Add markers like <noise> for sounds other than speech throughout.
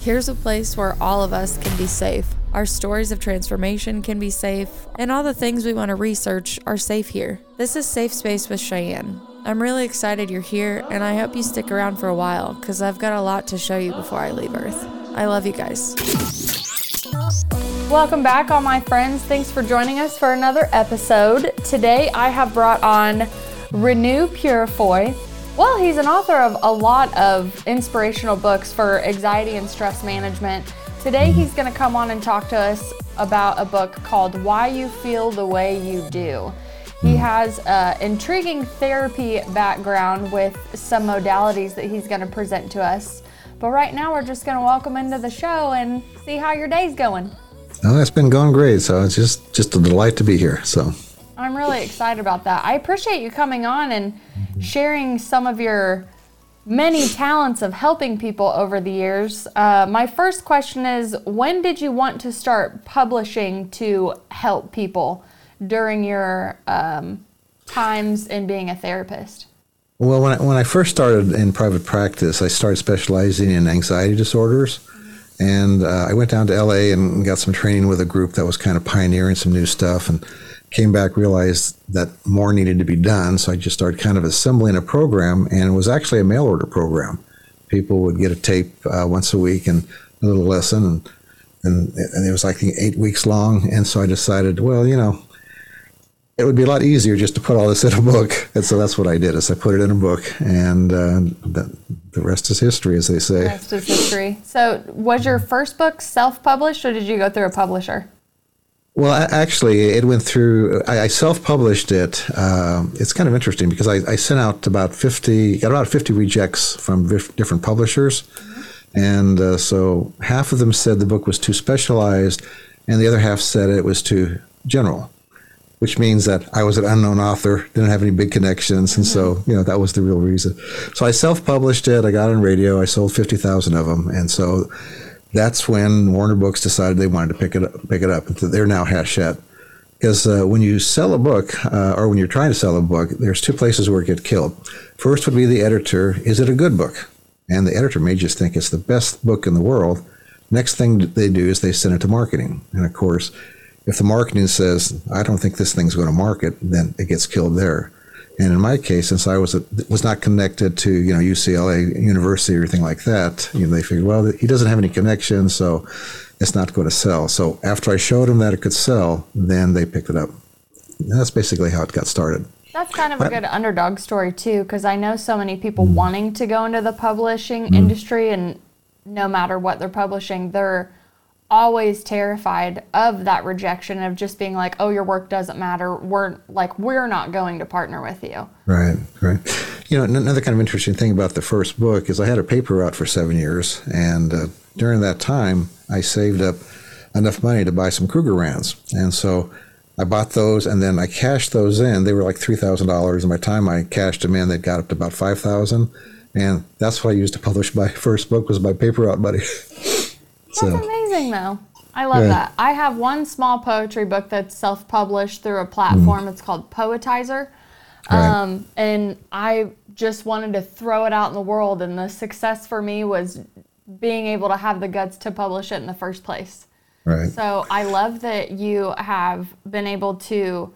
Here's a place where all of us can be safe. Our stories of transformation can be safe, and all the things we want to research are safe here. This is Safe Space with Cheyenne. I'm really excited you're here, and I hope you stick around for a while because I've got a lot to show you before I leave Earth. I love you guys. Welcome back, all my friends. Thanks for joining us for another episode. Today I have brought on Reneau Peurifoy. Well, he's an author of a lot of inspirational books for anxiety and stress management. Today he's going to come on and talk to us about a book called Why You Feel the Way You Do. He hmm. has an intriguing therapy background with some modalities that he's going to present to us. But right now, we're just going to welcome into the show and see how your day's going. Oh, it's been going great. So it's just just a delight to be here. So I'm really excited about that. I appreciate you coming on and sharing some of your many talents of helping people over the years. Uh, my first question is when did you want to start publishing to help people during your um, times in being a therapist? Well, when I, when I first started in private practice, I started specializing in anxiety disorders. And uh, I went down to LA and got some training with a group that was kind of pioneering some new stuff and came back, realized that more needed to be done. So I just started kind of assembling a program, and it was actually a mail order program. People would get a tape uh, once a week and a little lesson, and, and, and it was like eight weeks long. And so I decided, well, you know, it would be a lot easier just to put all this in a book. And so that's what I did is I put it in a book and uh, the, the rest is history, as they say. The rest is history. So was your first book self-published or did you go through a publisher? Well, actually, it went through. I, self-published it. Um, it's kind of interesting because I, I, sent out about fifty, got about fifty rejects from different publishers, and uh, so half of them said the book was too specialized, and the other half said it was too general which means that I was an unknown author, didn't have any big connections, and so mm-hmm. you know that was the real reason. So I self-published it. I got on radio. I sold fifty thousand of them, and so that's when Warner Books decided they wanted to pick it up. Pick it up. They're now Hachette. Because uh, when you sell a book, uh, or when you're trying to sell a book, there's two places where it gets killed. First would be the editor. Is it a good book? And the editor may just think it's the best book in the world. Next thing they do is they send it to marketing, and of course if the marketing says, I don't think this thing's going to market, then it gets killed there. And in my case, since I was a, was not connected to you know UCLA University or anything like that, you know they figured, well, he doesn't have any connections, so it's not going to sell. So after I showed them that it could sell, then they picked it up. And that's basically how it got started. That's kind of a good underdog story too, because I know so many people mm. wanting to go into the publishing mm. industry, and no matter what they're publishing, they're always terrified of that rejection of just being like, oh, your work doesn't matter. We're like, we're not going to partner with you. Right, right. You know, another kind of interesting thing about the first book is I had a paper route for seven years. And uh, during that time, I saved up enough money to buy some Krugerrands. And so I bought those and then I cashed those in. They were like $3,000. And by the time I cashed them in, they got up to about 5000 And that's what I used to publish my <laughs> first book was my paper route money. <laughs> so. That's amazing amazing though. I love yeah. that. I have one small poetry book that's self-published through a platform. Mm. It's called Poetizer. Um, right. And I just wanted to throw it out in the world, and the success for me was being able to have the guts to publish it in the first place. Right. So I love that you have been able to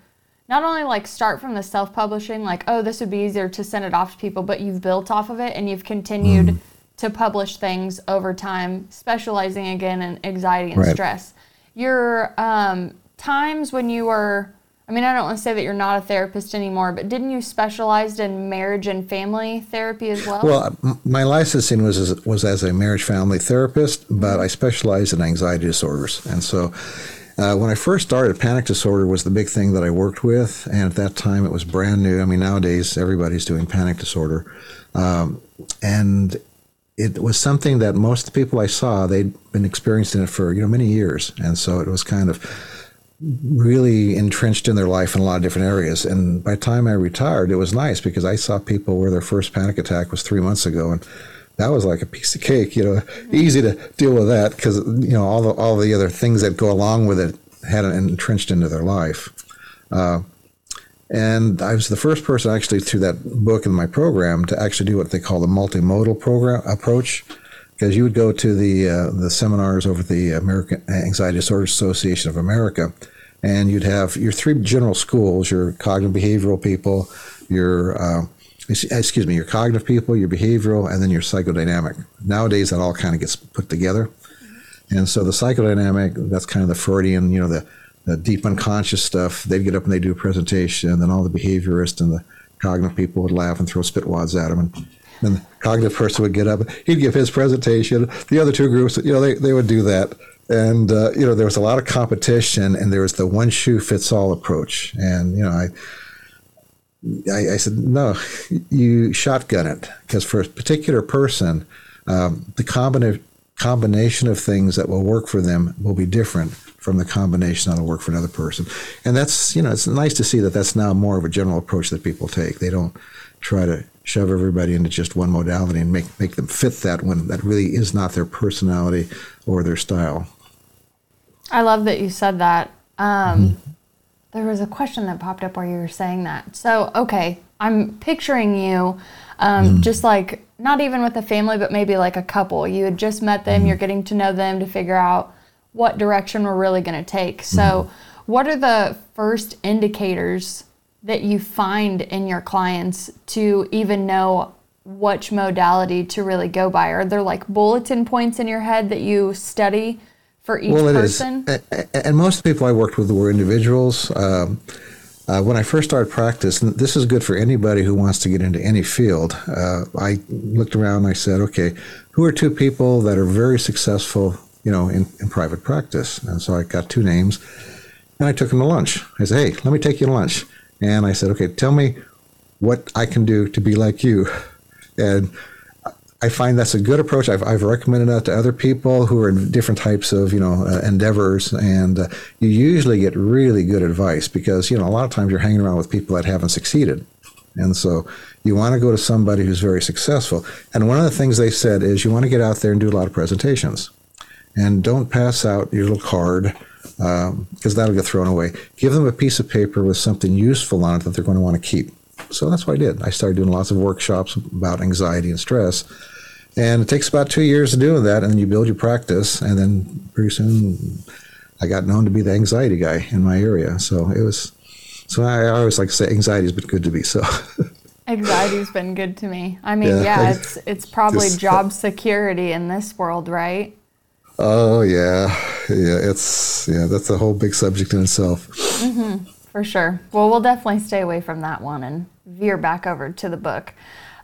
not only like start from the self-publishing, like oh this would be easier to send it off to people, but you've built off of it and you've continued. Mm to publish things over time, specializing again in anxiety and right. stress. Your um, times when you were, I mean, I don't want to say that you're not a therapist anymore, but didn't you specialize in marriage and family therapy as well? Well, my licensing was as, was as a marriage family therapist, but I specialized in anxiety disorders, and so. Uh, when I first started, panic disorder was the big thing that I worked with, and at that time it was brand new. I mean, nowadays everybody's doing panic disorder, um, and it was something that most of the people I saw, they'd been experiencing it for, you know, many years. And so it was kind of really entrenched in their life in a lot of different areas. And by the time I retired, it was nice because I saw people where their first panic attack was three months ago. And that was like a piece of cake, you know, mm-hmm. easy to deal with that because, you know, all the, all the other things that go along with it had it entrenched into their life. Uh, and I was the first person actually through that book in my program to actually do what they call the multimodal program approach, because you would go to the uh, the seminars over the American Anxiety Disorder Association of America, and you'd have your three general schools: your cognitive behavioral people, your uh, excuse me, your cognitive people, your behavioral, and then your psychodynamic. Nowadays, that all kind of gets put together, and so the psychodynamic that's kind of the Freudian, you know, the the deep unconscious stuff. They'd get up and they'd do a presentation, and then all the behaviorists and the cognitive people would laugh and throw spitwads at them, and then the cognitive person would get up, he'd give his presentation. The other two groups, you know, they, they would do that. And, uh, you know, there was a lot of competition and there was the one shoe fits all approach. And, you know, I, I, I said, no, you shotgun it because for a particular person, um, the combina- combination of things that will work for them will be different from the combination that'll work for another person. And that's, you know, it's nice to see that that's now more of a general approach that people take. They don't try to shove everybody into just one modality and make, make them fit that when that really is not their personality or their style. I love that you said that. Um, mm-hmm. There was a question that popped up while you were saying that. So, okay, I'm picturing you um, mm-hmm. just like not even with a family, but maybe like a couple. You had just met them, mm-hmm. you're getting to know them to figure out what direction we're really going to take. So, mm-hmm. what are the first indicators that you find in your clients to even know which modality to really go by? Are there like bulletin points in your head that you study for each well, it person? Is. And most people I worked with were individuals. Um, uh, when I first started practice, and this is good for anybody who wants to get into any field, uh, I looked around I said, okay, who are two people that are very successful, you know, in, in private practice? And so I got two names, and I took them to lunch. I said, hey, let me take you to lunch. And I said, okay, tell me what I can do to be like you. And I find that's a good approach. I've, I've recommended that to other people who are in different types of, you know, uh, endeavors. And uh, you usually get really good advice because, you know, a lot of times you're hanging around with people that haven't succeeded. And so you want to go to somebody who's very successful. And one of the things they said is you want to get out there and do a lot of presentations. And don't pass out your little card because um, that'll get thrown away. Give them a piece of paper with something useful on it that they're going to want to keep. So that's what I did. I started doing lots of workshops about anxiety and stress. And it takes about two years to do that, and then you build your practice, and then pretty soon I got known to be the anxiety guy in my area. So it was, so I always like to say anxiety's been good to me. So <laughs> anxiety's been good to me. I mean, yeah, yeah it's it's probably just, job security in this world, right? Oh yeah, yeah. It's yeah. That's a whole big subject in itself. Mm-hmm, for sure. Well, we'll definitely stay away from that one and veer back over to the book.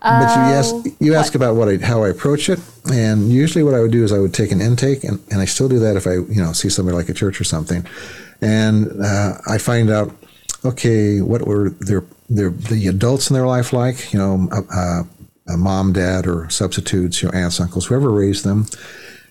But you ask uh, you ask about what I, how I approach it, and usually what I would do is I would take an intake, and, and I still do that if I you know see somebody like a church or something, and uh, I find out okay what were their their the adults in their life like, you know, uh, a mom, dad, or substitutes, you know, aunts, uncles, whoever raised them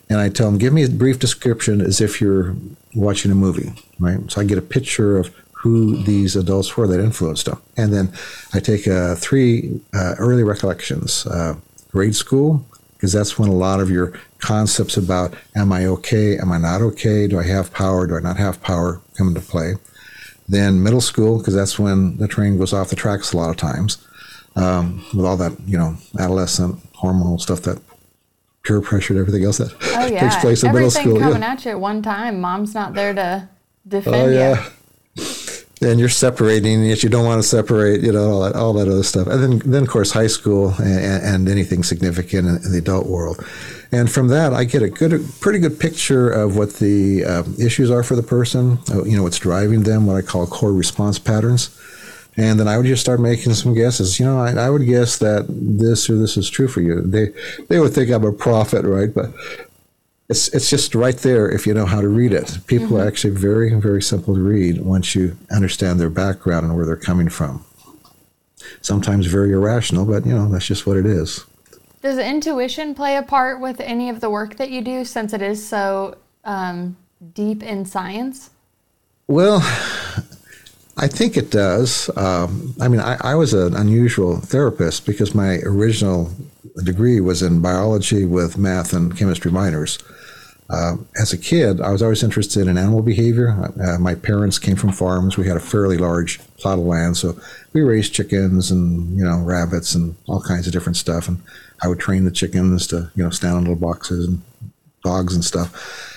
and I tell them, give me a brief description as if you're watching a movie, right? So I get a picture of who these adults were that influenced them. And then I take uh, three uh, early recollections uh, grade school, because that's when a lot of your concepts about am I okay, am I not okay, do I have power, do I not have power come into play. Then middle school, because that's when the train goes off the tracks a lot of times um, with all that, you know, adolescent hormonal stuff that peer pressure and everything else that oh, <laughs> yeah. takes place in Everything middle school. coming yeah. at you at one time. Mom's not there to defend oh, yeah. you. And you're separating, yet you don't want to separate, you know, all that, all that other stuff. And then, then of course, high school and, and anything significant in, in, the adult world. And from that, I get a good, a pretty good picture of what the um, issues are for the person. Uh, you know, what's driving them, what I call core response patterns. And then I would just start making some guesses. You know, I, I, would guess that this or this is true for you. They they would think I'm a prophet, right? But it's it's just right there if you know how to read it. People mm-hmm. are actually very very simple to read once you understand their background and where they're coming from. Sometimes very irrational, but you know that's just what it is. Does intuition play a part with any of the work that you do, since it is so um, deep in science? Well, I think it does. Um, I mean, I, I, was an unusual therapist because my original degree was in biology with math and chemistry minors. Uh, as a kid, I was always interested in animal behavior. Uh, my parents came from farms. We had a fairly large plot of land, so we raised chickens and you know rabbits and all kinds of different stuff. And I would train the chickens to you know stand on little boxes and dogs and stuff.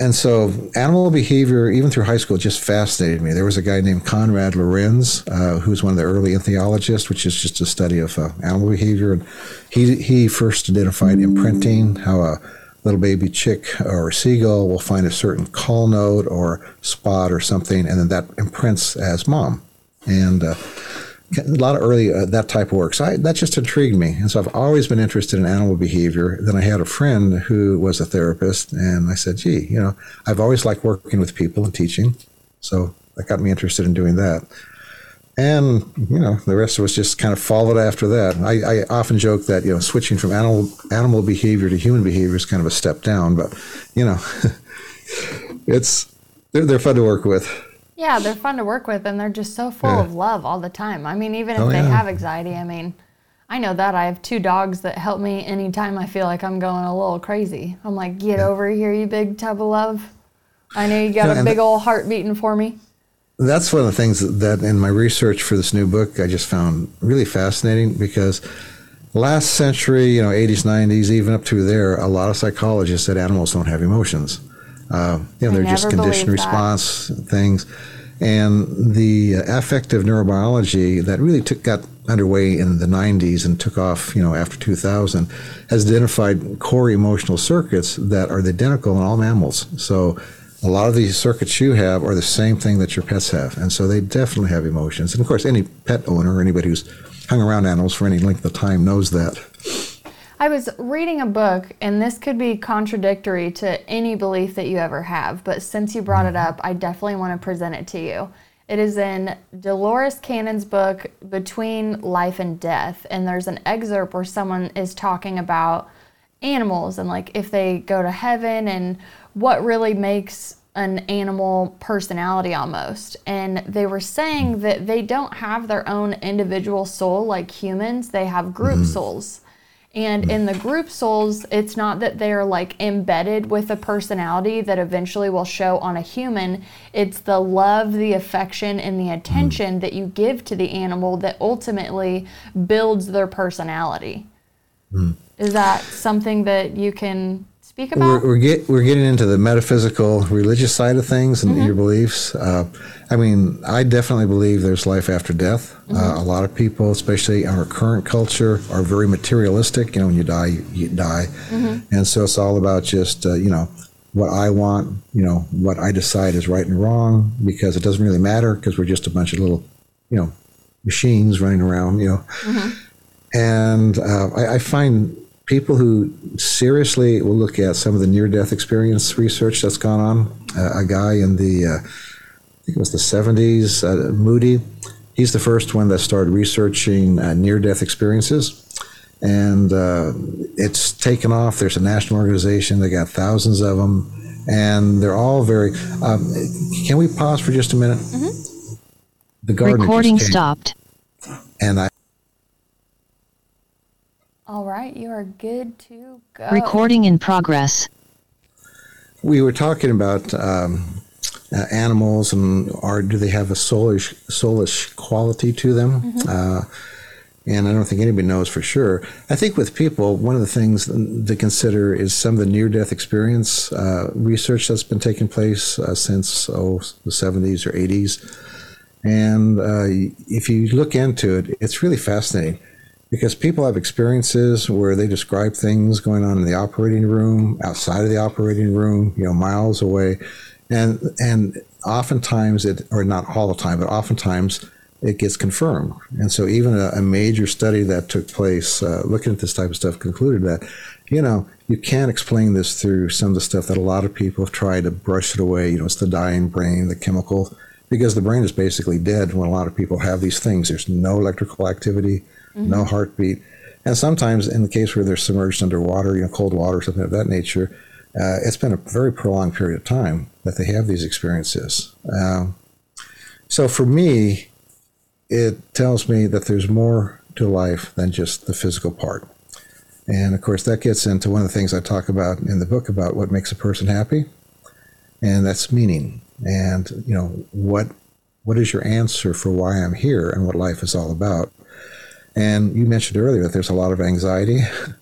And so animal behavior, even through high school, just fascinated me. There was a guy named Konrad Lorenz, uh, who was one of the early ethologists, which is just a study of uh, animal behavior. And he, he first identified imprinting, how a little baby chick or seagull will find a certain call note or spot or something, and then that imprints as mom. And uh, a lot of early uh, that type of work. So I, that just intrigued me, and so I've always been interested in animal behavior. Then I had a friend who was a therapist, and I said, "Gee, you know, I've always liked working with people and teaching, so that got me interested in doing that." And you know, the rest of us just kind of followed after that. I, I often joke that you know, switching from animal animal behavior to human behavior is kind of a step down, but you know, <laughs> it's they're, they're fun to work with. Yeah, they're fun to work with, and they're just so full Yeah. of love all the time. I mean, even if Oh, they yeah. have anxiety, I mean, I know that I have two dogs that help me anytime I feel like I'm going a little crazy. I'm like, get over here, you big tub of love. I know you got Yeah, a big old heart beating for me. That's one of the things that in my research for this new book I just found really fascinating because last century, you know, 80s, 90s, even up to there, a lot of psychologists said animals don't have emotions. Uh, you know, they're just conditioned response things. And the uh, affective neurobiology that really took got underway in the 90s and took off, you know, after 2000, has identified core emotional circuits that are identical in all mammals. So a lot of these circuits you have are the same thing that your pets have, and so they definitely have emotions. And of course, any pet owner or anybody who's hung around animals for any length of time knows that. I was reading a book, and this could be contradictory to any belief that you ever have, but since you brought it mm-hmm. up, I definitely want to present it to you. It is in Dolores Cannon's book, Between Life and Death, and there's an excerpt where someone is talking about animals and like if they go to heaven and what really makes an animal personality almost. And they were saying mm-hmm. that they don't have their own individual soul like humans, they have group mm-hmm. souls. And in the group souls, it's not that they're like embedded with a personality that eventually will show on a human. It's the love, the affection, and the attention that you give to the animal that ultimately builds their personality. Hmm. Is that something that you can speak about? We're, we're, get, we're getting into the metaphysical, religious side of things and your beliefs. Uh, I mean, I definitely believe there's life after death. Uh, a lot of people, especially our current culture, are very materialistic. You know, when you die, you, you die. And so it's all about just, uh, you know, what I want, you know, what I decide is right and wrong because it doesn't really matter because we're just a bunch of little, you know, machines running around, you know. And uh, I, I find people who seriously will look at some of the near-death experience research that's gone on. Uh, a guy in the, uh, I think it was the 70s, uh, Moody, he's the first one that started researching uh, near-death experiences. And uh, it's taken off. There's a national organization. They got thousands of them, and they're all very. Um, can we pause for just a minute? The gardener just Recording stopped. and I. All right, you are good to go. Recording in progress. we were talking about um, uh, animals and are do they have a soulish soulish quality to them? Uh, and I don't think anybody knows for sure. I think with people, one of the things to consider is some of the near-death experience uh, research that's been taking place uh, since oh the 70s or 80s. And uh, if you look into it, it's really fascinating because people have experiences where they describe things going on in the operating room, outside of the operating room, you know, miles away, and and oftentimes it, or not all the time, but oftentimes it gets confirmed. And so even a, a major study that took place uh, looking at this type of stuff concluded that, you know, you can't explain this through some of the stuff that a lot of people have tried to brush it away. You know, it's the dying brain, the chemical, because the brain is basically dead when a lot of people have these things. There's no electrical activity, no heartbeat. And sometimes, in the case where they're submerged underwater, you know, cold water or something of that nature, uh, it's been a very prolonged period of time that they have these experiences. Um, so for me, it tells me that there's more to life than just the physical part. And of course, that gets into one of the things I talk about in the book about what makes a person happy, and that's meaning. And you know what what is your answer for why I'm here and what life is all about? And you mentioned earlier that there's a lot of anxiety.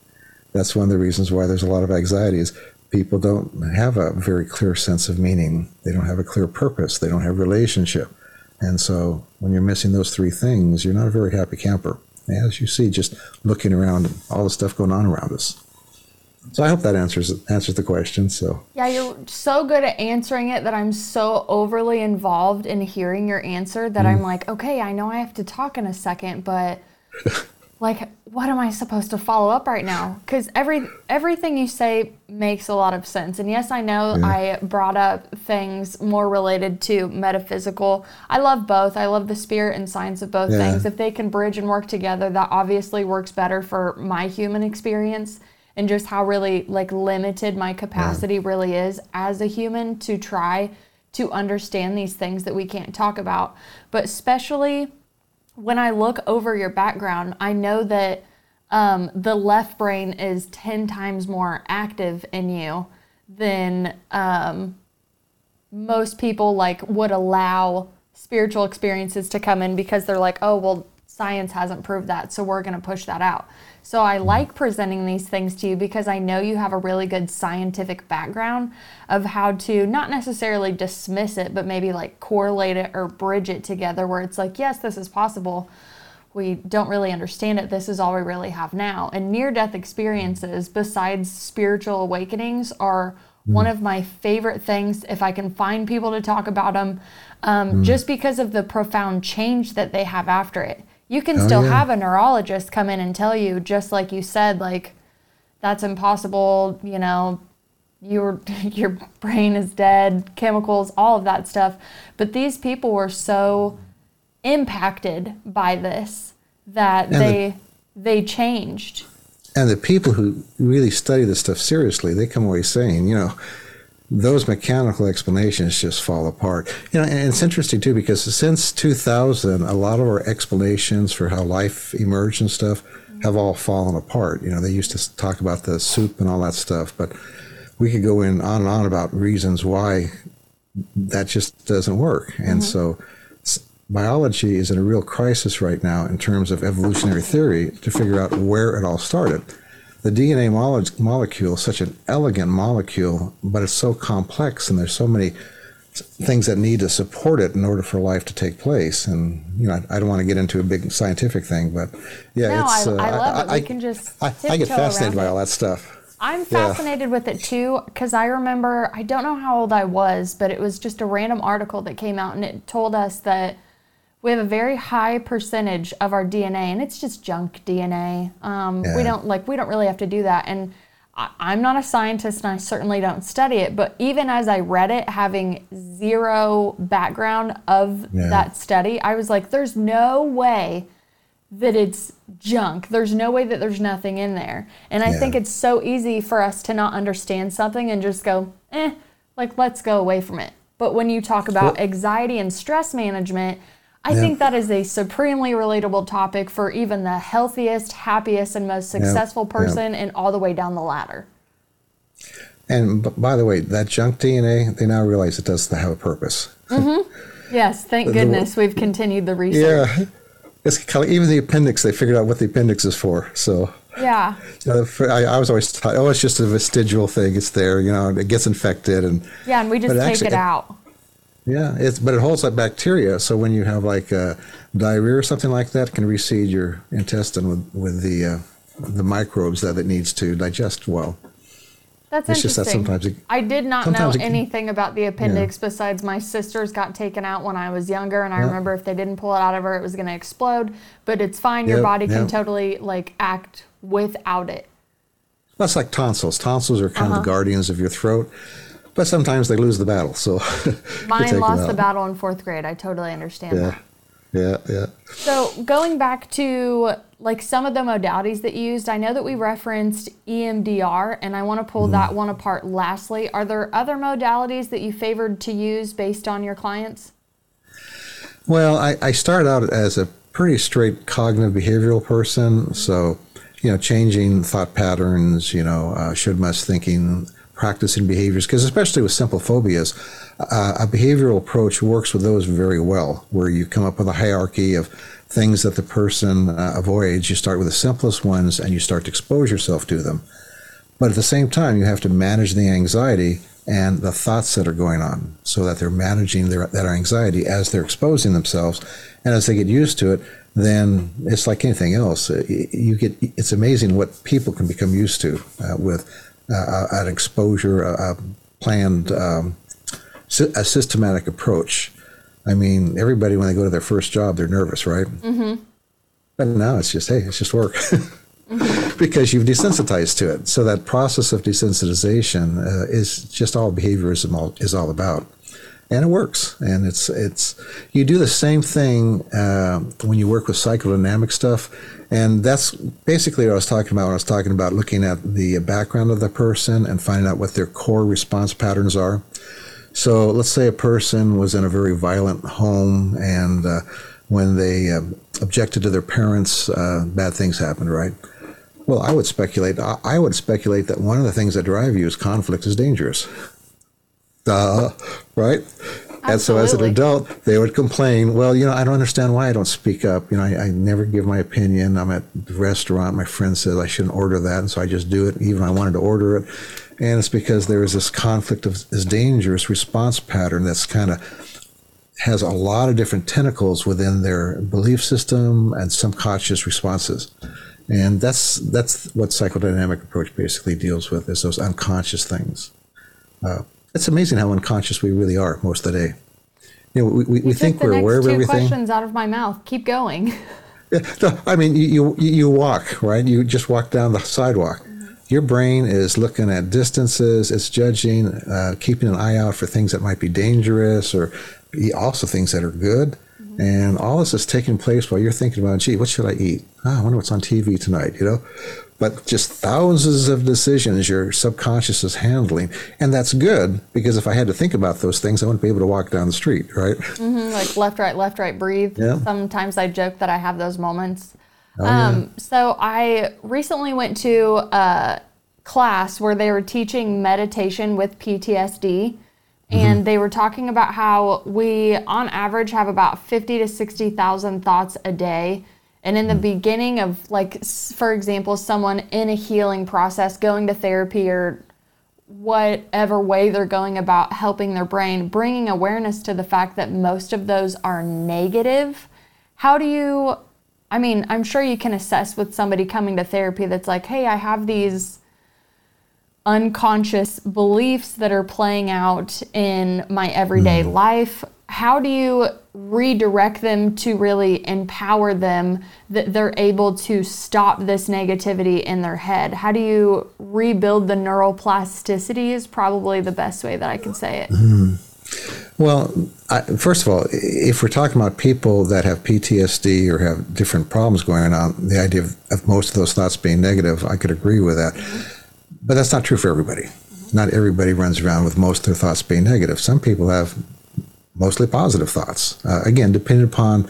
<laughs> that's one of the reasons why there's a lot of anxiety is people don't have a very clear sense of meaning. They don't have a clear purpose. They don't have relationship. And so when you're missing those three things, you're not a very happy camper. As you see, just looking around all the stuff going on around us. So I hope that answers answers the question. So yeah, you're so good at answering it that I'm so overly involved in hearing your answer that mm. I'm like, okay, I know I have to talk in a second, but <laughs> like what am i supposed to follow up right now because every everything you say makes a lot of sense and yes i know yeah. i brought up things more related to metaphysical i love both i love the spirit and science of both yeah. things if they can bridge and work together that obviously works better for my human experience and just how really like limited my capacity yeah. really is as a human to try to understand these things that we can't talk about but especially when I look over your background, I know that um, the left brain is 10 times more active in you than um, most people like would allow spiritual experiences to come in because they're like, oh, well, science hasn't proved that, so we're going to push that out. So I like presenting these things to you because I know you have a really good scientific background of how to not necessarily dismiss it, but maybe like correlate it or bridge it together where it's like, yes, this is possible. We don't really understand it. This is all we really have now. And near death experiences, besides spiritual awakenings, are mm. one of my favorite things if I can find people to talk about them, um, mm. just because of the profound change that they have after it you can oh, still yeah. have a neurologist come in and tell you, just like you said, like, that's impossible, you know, your <laughs> your brain is dead, chemicals, all of that stuff. But these people were so impacted by this that and they the, they changed. And the people who really study this stuff seriously, they come away saying, you know, those mechanical explanations just fall apart. You know, and it's interesting too because since 2000, a lot of our explanations for how life emerged and stuff have all fallen apart. You know, they used to talk about the soup and all that stuff, but we could go in on and on about reasons why that just doesn't work. And mm-hmm. so biology is in a real crisis right now in terms of evolutionary theory to figure out where it all started the DNA mole- molecule is such an elegant molecule, but it's so complex, and there's so many things that need to support it in order for life to take place. And you know, I, I don't want to get into a big scientific thing, but yeah, no, it's. I, uh, I love I, it. We can just. I, I get fascinated by all that stuff. I'm fascinated yeah. with it too because I remember I don't know how old I was, but it was just a random article that came out and it told us that we have a very high percentage of our DNA, and it's just junk DNA. Um, yeah. We don't like we don't really have to do that. And I, I'm not a scientist, and I certainly don't study it. But even as I read it, having zero background of yeah. that study, I was like, "There's no way." that it's junk. There's no way that there's nothing in there. And I yeah. think it's so easy for us to not understand something and just go, eh, like let's go away from it. But when you talk about anxiety and stress management, I yeah. think that is a supremely relatable topic for even the healthiest, happiest, and most successful yeah. person, yeah. and all the way down the ladder. And b- by the way, that junk DNA, they now realize it does have a purpose. Mm-hmm. Yes, thank <laughs> goodness the, we've continued the research. Yeah, it's kind of, even the appendix. They figured out what the appendix is for. So yeah, I, I, was always taught, oh, it's just a vestigial thing. It's there, you know, it gets infected, and yeah, and we just take actually, it out. Yeah, it's but it holds that bacteria. So when you have like uh, diarrhea or something like that, it can reseed your intestine with with the uh, the microbes that it needs to digest well. That's it's interesting. Just that sometimes it, I did not know it, anything about the appendix yeah. besides my sister's got taken out when I was younger, and I yeah. remember if they didn't pull it out of her, it was going to explode. But it's fine. Your yep, body can yep. totally like act without it. That's like tonsils. Tonsils are kind uh-huh. of the guardians of your throat but sometimes they lose the battle. So <laughs> mine lost the battle in fourth grade. I totally understand yeah. that. Yeah, yeah. So going back to like some of the modalities that you used, I know that we referenced EMDR, and I want to pull mm. that one apart. Lastly, are there other modalities that you favored to use based on your clients? Well, I, I started out as a pretty straight cognitive behavioral person, so you know, changing thought patterns, you know, uh, should must thinking, practicing behaviors, because especially with simple phobias, uh, a behavioral approach works with those very well, where you come up with a hierarchy of things that the person uh, avoids. You start with the simplest ones and you start to expose yourself to them. But at the same time, you have to manage the anxiety and the thoughts that are going on so that they're managing their, that anxiety as they're exposing themselves. And as they get used to it, then it's like anything else. You get it's amazing what people can become used to uh, with uh, an exposure, a, a planned, um, a systematic approach. I mean, everybody when they go to their first job, they're nervous, right? Mm-hmm. But now it's just hey, it's just work. mm-hmm. <laughs> because you've desensitized to it. So that process of desensitization uh, is just all behaviorism all, is all about and it works. And it's it's you do the same thing uh, when you work with psychodynamic stuff, and that's basically what I was talking about when I was talking about looking at the background of the person and finding out what their core response patterns are. So let's say a person was in a very violent home, and uh, when they uh, objected to their parents, uh, bad things happened, right? Well, I would speculate. I would speculate that one of the things that drive you is conflict is dangerous. Duh, right? Absolutely. And so as an adult, they would complain, well, you know, I don't understand why I don't speak up. You know, I, I, never give my opinion. I'm at the restaurant. My friend says I shouldn't order that. And so I just do it, even I wanted to order it. And it's because there is this conflict of this dangerous response pattern that's kind of has a lot of different tentacles within their belief system and subconscious responses. And that's that's what psychodynamic approach basically deals with is those unconscious things. Uh, it's amazing how unconscious we really are most of the day. You know, we, we, we think we're aware of everything. questions out of my mouth. Keep going. Yeah, <laughs> <laughs> no, I mean, you, you, you walk, right? You just walk down the sidewalk. Your brain is looking at distances, it's judging, uh, keeping an eye out for things that might be dangerous or also things that are good. Mm-hmm. And all this is taking place while you're thinking about, gee, what should I eat? Oh, I wonder what's on TV tonight, you know? But just thousands of decisions your subconscious is handling. And that's good because if I had to think about those things, I wouldn't be able to walk down the street, right? Mm-hmm, like left, right, left, right, breathe. Yeah. Sometimes I joke that I have those moments. Oh, yeah. um, so I recently went to a class where they were teaching meditation with PTSD. And mm-hmm. they were talking about how we, on average, have about 50 to 60,000 thoughts a day and in the beginning of, like, for example, someone in a healing process going to therapy or whatever way they're going about helping their brain, bringing awareness to the fact that most of those are negative. How do you, I mean, I'm sure you can assess with somebody coming to therapy that's like, hey, I have these unconscious beliefs that are playing out in my everyday mm. life how do you redirect them to really empower them that they're able to stop this negativity in their head? How do you rebuild the neuroplasticity? Is probably the best way that I can say it. Mm. Well, I, first of all, if we're talking about people that have PTSD or have different problems going on, the idea of, of most of those thoughts being negative, I could agree with that. But that's not true for everybody. Not everybody runs around with most of their thoughts being negative. Some people have mostly positive thoughts. Uh, again, depending upon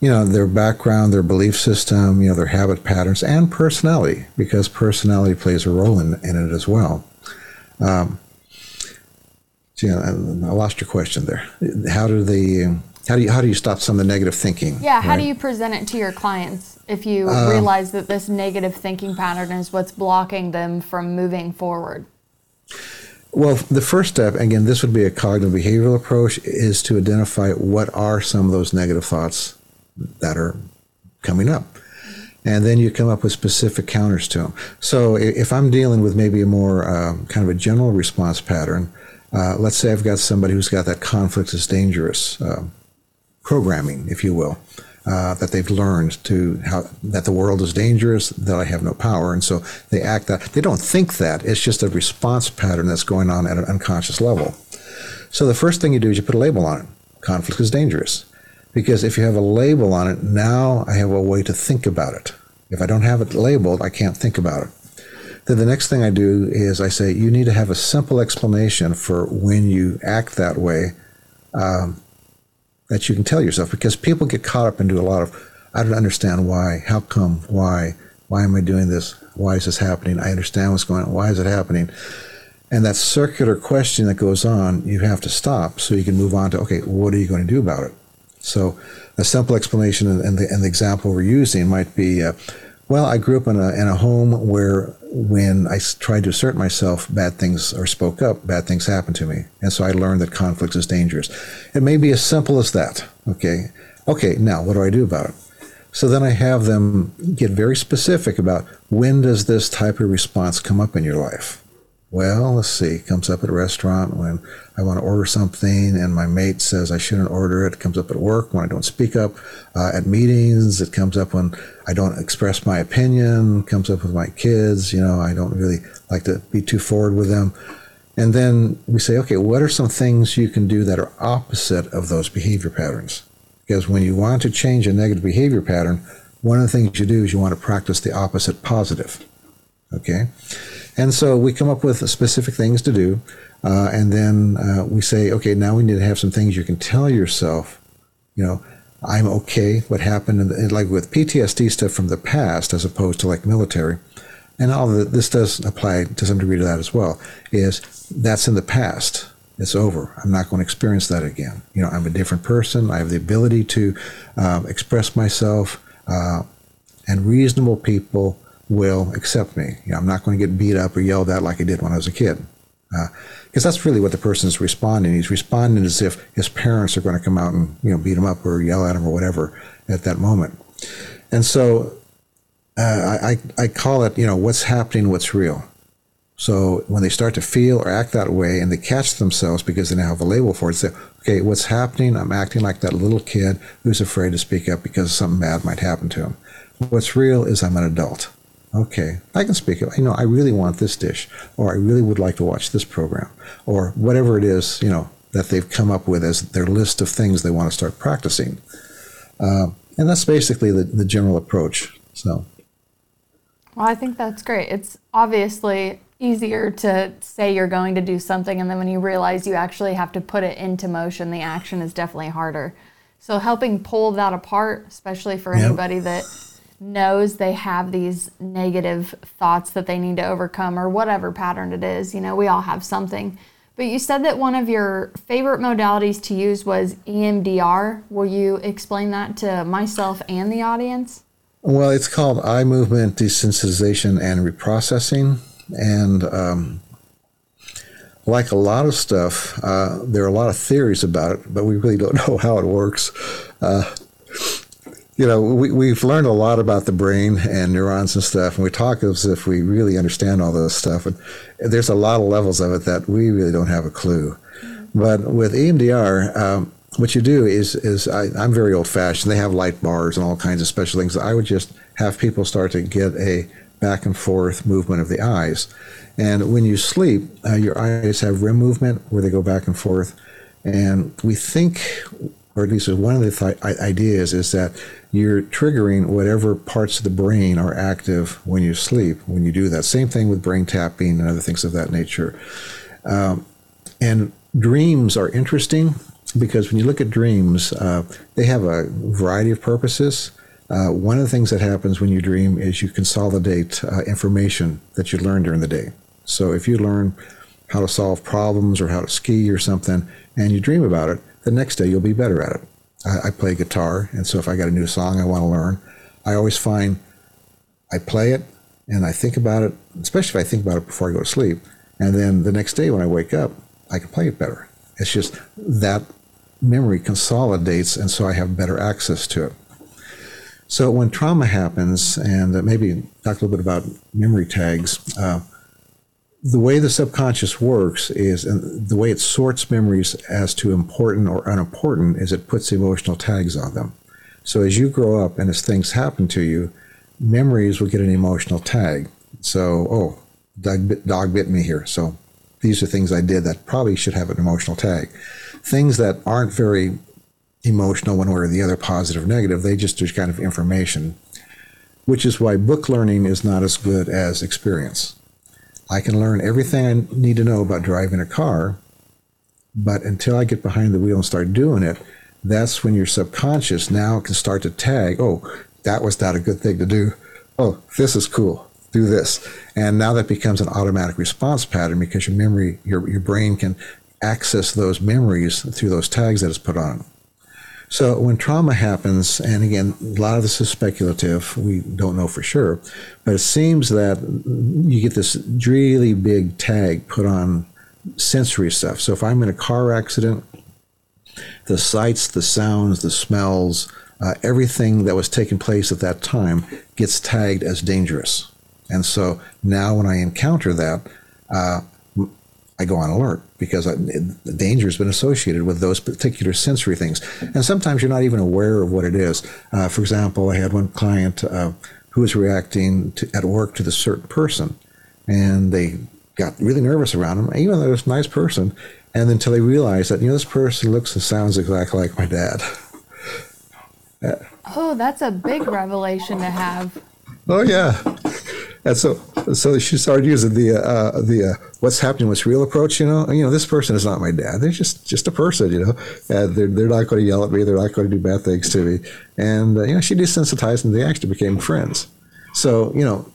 you know their background, their belief system, you know their habit patterns, and personality, because personality plays a role in, in it as well. Um, so, you know, I lost your question there. How do the how do you how do you stop some of the negative thinking? Yeah, how right? do you present it to your clients if you um, realize that this negative thinking pattern is what's blocking them from moving forward? Well, the first step, again, this would be a cognitive behavioral approach, is to identify what are some of those negative thoughts that are coming up. And then you come up with specific counters to them. So if I'm dealing with maybe a more uh, kind of a general response pattern, uh, let's say I've got somebody who's got that conflict is dangerous uh, programming, if you will uh, that they've learned to how that the world is dangerous, that I have no power, and so they act that. They don't think that. It's just a response pattern that's going on at an unconscious level. So the first thing you do is you put a label on it. Conflict is dangerous, because if you have a label on it, now I have a way to think about it. If I don't have it labeled, I can't think about it. Then the next thing I do is I say you need to have a simple explanation for when you act that way. Um, that you can tell yourself because people get caught up into a lot of I don't understand why, how come, why, Why am I doing this? Why is this happening? I understand what's going on. Why is it happening? And that circular question that goes on, you have to stop so you can move on to, okay, what are you going to do about it? So a simple explanation and the, and the example we're using might be, uh, well, I grew up in a, in a home where when I tried to assert myself, bad things or spoke up, bad things happened to me. And so I learned that conflict is dangerous. It may be as simple as that. Okay. Okay. Now what do I do about it? So then I have them get very specific about when does this type of response come up in your life? Well, let's see. Comes up at a restaurant when I want to order something and my mate says I shouldn't order it. It comes up at work when I don't speak up. Uh, at meetings, it comes up when I don't express my opinion. It comes up with my kids. You know, I don't really like to be too forward with them. And then we say, okay, what are some things you can do that are opposite of those behavior patterns? Because when you want to change a negative behavior pattern, one of the things you do is you want to practice the opposite positive. Okay? And so we come up with specific things to do. Uh, and then uh, we say, okay, now we need to have some things you can tell yourself, you know, I'm okay. What happened, like with PTSD stuff from the past, as opposed to like military, and all the, this does apply to some degree to that as well. Is that's in the past. It's over. I'm not going to experience that again. You know, I'm a different person. I have the ability to um, express myself, uh, and reasonable people will accept me. You know, I'm not going to get beat up or yelled at like I did when I was a kid. Because uh, that's really what the person is responding. He's responding as if his parents are going to come out and you know beat him up or yell at him or whatever at that moment. And so uh, I, I call it, you know, what's happening, what's real. So when they start to feel or act that way and they catch themselves because they now have a label for it, say, okay, what's happening? I'm acting like that little kid who's afraid to speak up because something bad might happen to him. What's real is I'm an adult okay, I can speak. You know, I really want this dish, or I really would like to watch this program, or whatever it is, you know, that they've come up with as their list of things they want to start practicing. Uh, and that's basically the, the general approach. So, well, I think that's great. It's obviously easier to say you're going to do something, and then when you realize you actually have to put it into motion, the action is definitely harder. So, helping pull that apart, especially for yep. anybody that knows they have these negative thoughts that they need to overcome or whatever pattern it is. You know, we all have something. But you said that one of your favorite modalities to use was EMDR. Will you explain that to myself and the audience? Well, it's called eye movement desensitization and reprocessing. And um, like a lot of stuff, uh, there are a lot of theories about it, but we really don't <laughs> know how it works. Uh, you know, we, we've learned a lot about the brain and neurons and stuff, and we talk as if we really understand all this stuff. And there's a lot of levels of it that we really don't have a clue. But with EMDR, um, what you do is, is I, am very old fashioned. They have light bars and all kinds of special things. I would just have people start to get a back and forth movement of the eyes. And when you sleep, uh, your eyes have REM movement where they go back and forth. And we think or at least one of the th- ideas is that you're triggering whatever parts of the brain are active when you sleep when you do that. Same thing with brain tapping and other things of that nature. Um, and dreams are interesting because when you look at dreams uh, they have a variety of purposes. Uh, one of the things that happens when you dream is you consolidate uh, information that you learned during the day. So if you learn how to solve problems or how to ski or something and you dream about it the next day you'll be better at it. I, I play guitar, and so if I got a new song I want to learn, I always find I play it and I think about it, especially if I think about it before I go to sleep. And then the next day when I wake up, I can play it better. It's just that memory consolidates, and so I have better access to it. So when trauma happens, and uh, maybe talk a little bit about memory tags, uh, the way the subconscious works is, and the way it sorts memories as to important or unimportant, is it puts emotional tags on them. So as you grow up and as things happen to you, memories will get an emotional tag. So, oh, dog bit, dog bit me here. So these are things I did that probably should have an emotional tag. Things that aren't very emotional one way or the other, positive or negative, they just are kind of information, which is why book learning is not as good as experience. I can learn everything I need to know about driving a car, but until I get behind the wheel and start doing it, that's when your subconscious now can start to tag, oh, that was not a good thing to do. oh, this is cool. Do this. And now that becomes an automatic response pattern because your memory, your, your brain can access those memories through those tags that it's put on. So when trauma happens, and again, a lot of this is speculative, we don't know for sure, but it seems that you get this really big tag put on sensory stuff. So if I'm in a car accident, the sights, the sounds, the smells, uh, everything that was taking place at that time gets tagged as dangerous. And so now when I encounter that, uh, I go on alert because I, the danger has been associated with those particular sensory things. And sometimes you're not even aware of what it is. Uh, for example, I had one client uh, who was reacting to, at work to this certain person, and they got really nervous around him, even though it was a nice person. And until they realized that, you know, this person looks and sounds exactly like my dad. <laughs> oh, that's a big revelation to have. Oh, yeah. And so, so she started using the uh, the uh, what's happening, what's real approach. You know, you know, this person is not my dad. They're just just a person. You know, and they're they're not going to yell at me. They're not going to do bad things to me. And uh, you know, she desensitized, and they actually became friends. So you know,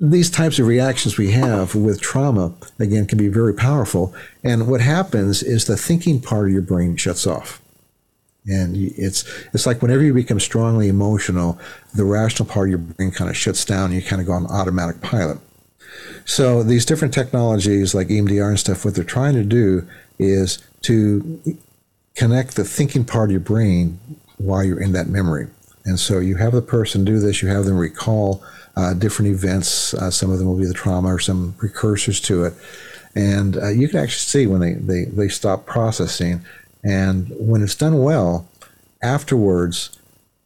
these types of reactions we have with trauma again can be very powerful. And what happens is the thinking part of your brain shuts off. And it's it's like whenever you become strongly emotional, the rational part of your brain kind of shuts down. And you kind of go on automatic pilot. So these different technologies like EMDR and stuff, what they're trying to do is to connect the thinking part of your brain while you're in that memory. And so you have the person do this. You have them recall uh, different events. Uh, some of them will be the trauma or some precursors to it. And uh, you can actually see when they, they, they stop processing and when it's done well, afterwards,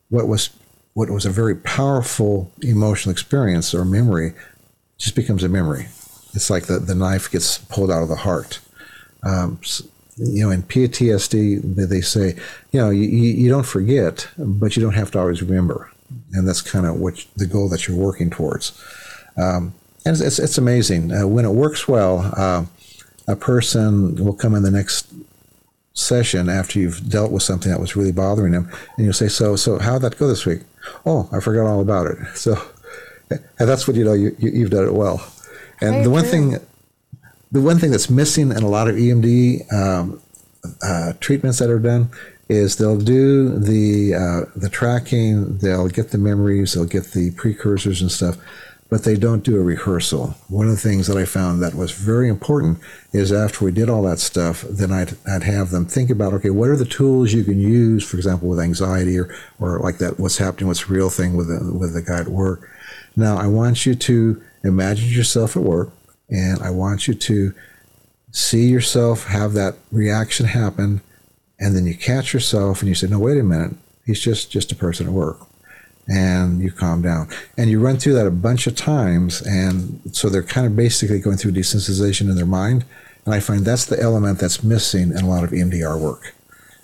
what was what was a very powerful emotional experience or memory just becomes a memory. It's like the, the knife gets pulled out of the heart. Um, you know, in PTSD, they say, you know, you, you don't forget, but you don't have to always remember. And that's kind of what the goal that you're working towards. Um, and it's, it's, amazing. Uh, when it works well, uh, a person will come in the next session after you've dealt with something that was really bothering them, and you'll say, "So, so how'd that go this week?" Oh, I forgot all about it. <laughs> So, and that's what you know. You, you have done it well. And Very the one true. thing, the one thing that's missing in a lot of EMD um, uh, treatments that are done is they'll do the uh, the tracking, they'll get the memories, they'll get the precursors and stuff, but they don't do a rehearsal. One of the things that I found that was very important is after we did all that stuff, then I'd, I'd have them think about, okay, what are the tools you can use, for example, with anxiety or, or like that, what's happening, what's the real thing with the, with the guy at work. Now, I want you to imagine yourself at work and I want you to see yourself have that reaction happen. And then you catch yourself and you say, no, wait a minute. He's just, just a person at work and you calm down. And you run through that a bunch of times. And so they're kind of basically going through desensitization in their mind. And I find that's the element that's missing in a lot of EMDR work.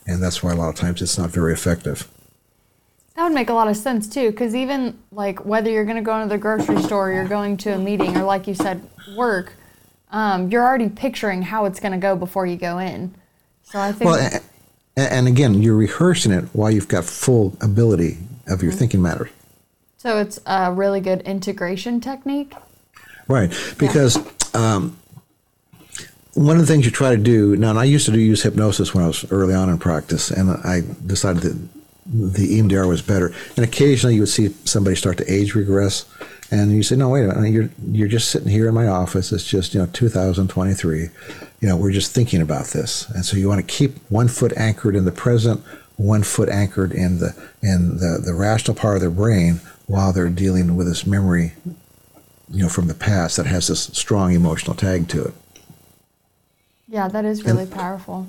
And that's why a lot of times it's not very effective. That would make a lot of sense too, because even like whether you're going to go into the grocery store, you're going to a meeting, or like you said, work, um, you're already picturing how it's going to go before you go in. So I think. Well, and again, you're rehearsing it while you've got full ability of your mm-hmm. thinking matter. So it's a really good integration technique. Right, because yeah. um, one of the things you try to do now, and I used to do use hypnosis when I was early on in practice, and I decided that the EMDR was better. And occasionally you would see somebody start to age regress, and you say, "No, wait a minute, you're you're just sitting here in my office. It's just you know 2023. You know, we're just thinking about this, and so you want to keep one foot anchored in the present." One foot anchored in the in the, the rational part of their brain while they're dealing with this memory, you know, from the past that has this strong emotional tag to it. Yeah, that is really and, powerful.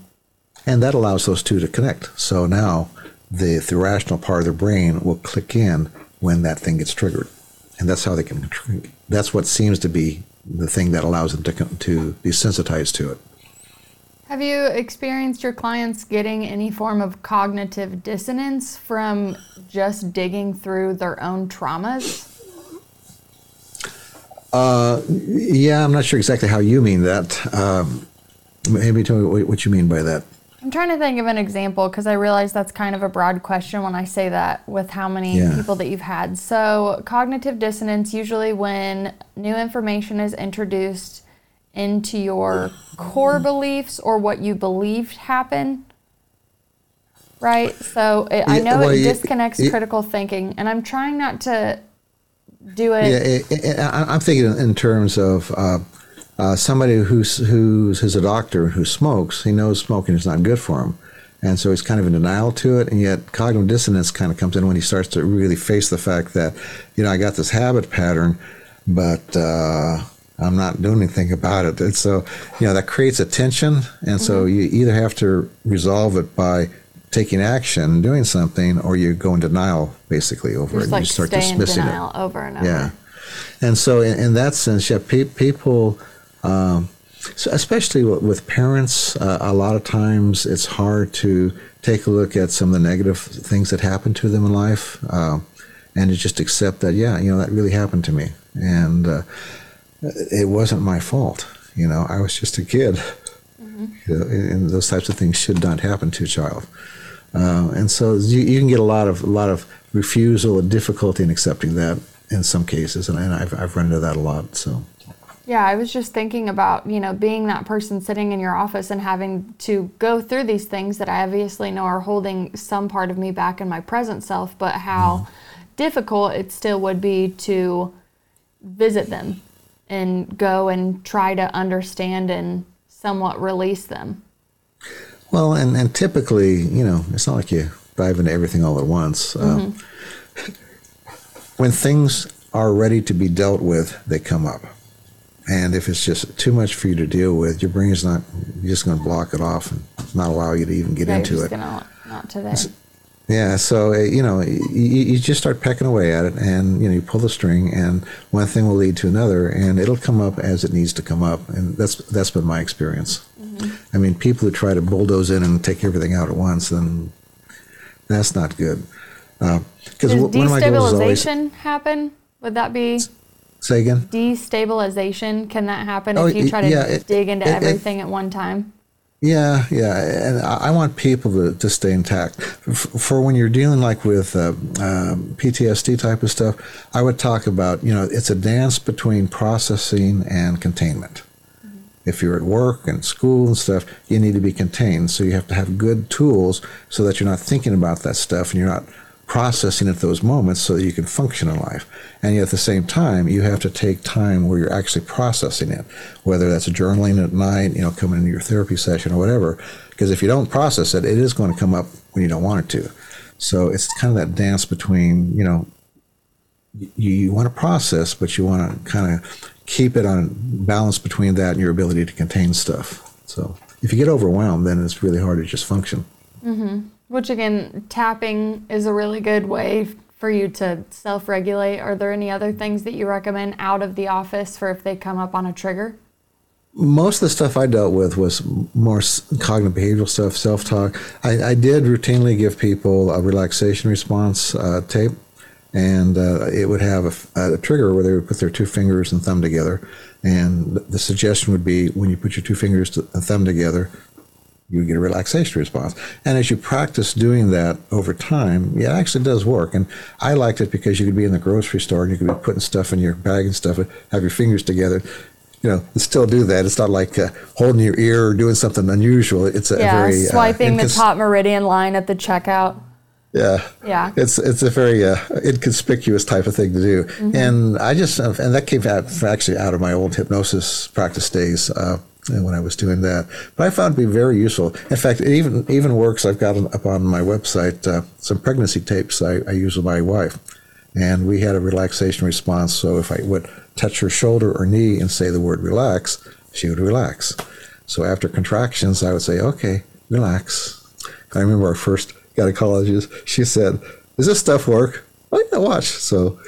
And that allows those two to connect. So now the the rational part of their brain will click in when that thing gets triggered, and that's how they can. That's what seems to be the thing that allows them to to be sensitized to it. Have you experienced your clients getting any form of cognitive dissonance from just digging through their own traumas? Uh, yeah, I'm not sure exactly how you mean that. Um, maybe tell me what you mean by that. I'm trying to think of an example because I realize that's kind of a broad question when I say that with how many Yeah. people that you've had. So, cognitive dissonance usually when new information is introduced into your core beliefs or what you believed happened. Right? So, it, I Yeah, know well, it disconnects it- critical thinking, and I'm trying not to do it. Yeah, it, it, I- I'm thinking in terms of uh, uh, somebody who's who's who's a doctor who smokes. He knows smoking is not good for him, and so he's kind of in denial to it. And yet, cognitive dissonance kind of comes in when he starts to really face the fact that, you know, I got this habit pattern, but uh, I'm not doing anything about it. And so, you know, that creates a tension, and so Mm-hmm. you either have to resolve it by taking action, doing something, or you go in denial basically over just it. and like you start dismissing it. over and over. Yeah, and so in, in that sense, yeah, pe- people, um, so especially with, with parents, uh, a lot of times it's hard to take a look at some of the negative things that happen to them in life, uh, and to just accept that, yeah, you know, that really happened to me, and uh, it wasn't my fault. You know, I was just a kid. You know, and those types of things should not happen to a child. Uh, and so you, you can get a lot of a lot of refusal and difficulty in accepting that in some cases, and, and I've, I've run into that a lot. So Yeah, I was just thinking about, you know, being that person sitting in your office and having to go through these things that I obviously know are holding some part of me back in my present self, but how difficult it still would be to visit them and go and try to understand and somewhat release them. well, and, and typically, you know, it's not like you dive into everything all at once. Um, <laughs> when things are ready to be dealt with, they come up. And if it's just too much for you to deal with, your brain is not you're just going to block it off and not allow you to even get Yeah, into it. not today. Yeah, so uh, you know, you, you just start pecking away at it, and you know, you pull the string, and one thing will lead to another, and it'll come up as it needs to come up, and that's that's been my experience. I mean, people who try to bulldoze in and take everything out at once, then that's not good. Because Does one of my goals is always destabilization happen? Would that be say again. destabilization? Can that happen Oh, if you try to yeah, it- dig into it- it- everything at one time? Yeah, yeah, and I want people to, to stay intact. F- For when you're dealing like with uh, um, PTSD type of stuff, I would talk about you know it's a dance between processing and containment. If you're at work and school and stuff, you need to be contained. So you have to have good tools so that you're not thinking about that stuff and you're not processing at those moments so that you can function in life. And yet at the same time, you have to take time where you're actually processing it, whether that's journaling at night, you know, coming into your therapy session or whatever. Because if you don't process it, it is going to come up when you don't want it to. So it's kind of that dance between, you know, you, you want to process, but you want to kind of keep it on balance between that and your ability to contain stuff. So if you get overwhelmed, then it's really hard to just function. Mm-hmm. Which again, tapping is a really good way for you to self-regulate. Are there any other things that you recommend out of the office for if they come up on a trigger? Most of the stuff I dealt with was more cognitive behavioral stuff, self talk. I, I did routinely give people a relaxation response uh, tape, and uh, it would have a trigger where they would put their two fingers and thumb together. And the suggestion would be when you put your two fingers and thumb together, you get a relaxation response. And as you practice doing that over time, yeah, it actually does work. And I liked it because you could be in the grocery store and you could be putting stuff in your bag and stuff and have your fingers together. You know, still do that. It's not like uh, holding your ear or doing something unusual. It's a Yeah, very uh, swiping the top meridian line at the checkout. Yeah, Yeah. It's it's a very uh, inconspicuous type of thing to do, Mm-hmm. and I just and that came out actually out of my old hypnosis practice days uh, when I was doing that. But I found it to be very useful. In fact, it even even works. I've got up on my website uh, some pregnancy tapes I, I use with my wife, and we had a relaxation response. So if I would touch her shoulder or knee and say the word relax, she would relax. So after contractions, I would say, okay, relax. I remember our first gynecologist, she said, does this stuff work? Oh, yeah, watch. So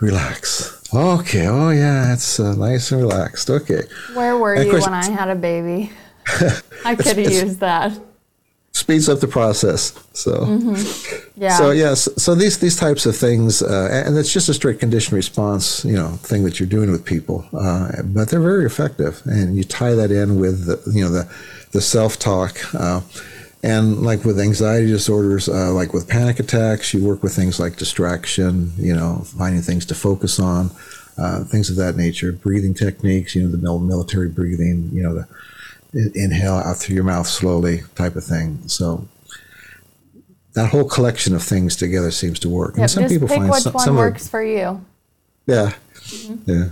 relax. Okay. Oh, yeah, it's uh, nice and relaxed. Okay. Where were And you course- when I had a baby? <laughs> I could have used that. Speeds up the process. So. Yeah. So yes, so these these types of things, uh, and it's just a straight condition response, you know, thing that you're doing with people, uh, but they're very effective, and you tie that in with the, you know the the self talk. And like with anxiety disorders, uh, like with panic attacks, you work with things like distraction, you know, finding things to focus on, uh, things of that nature. Breathing techniques, you know, the military breathing, you know, the inhale out through your mouth slowly type of thing. So that whole collection of things together seems to work. Yep, and some just people pick find which some, one some works are, for you. Yeah. Mm-hmm. Yeah.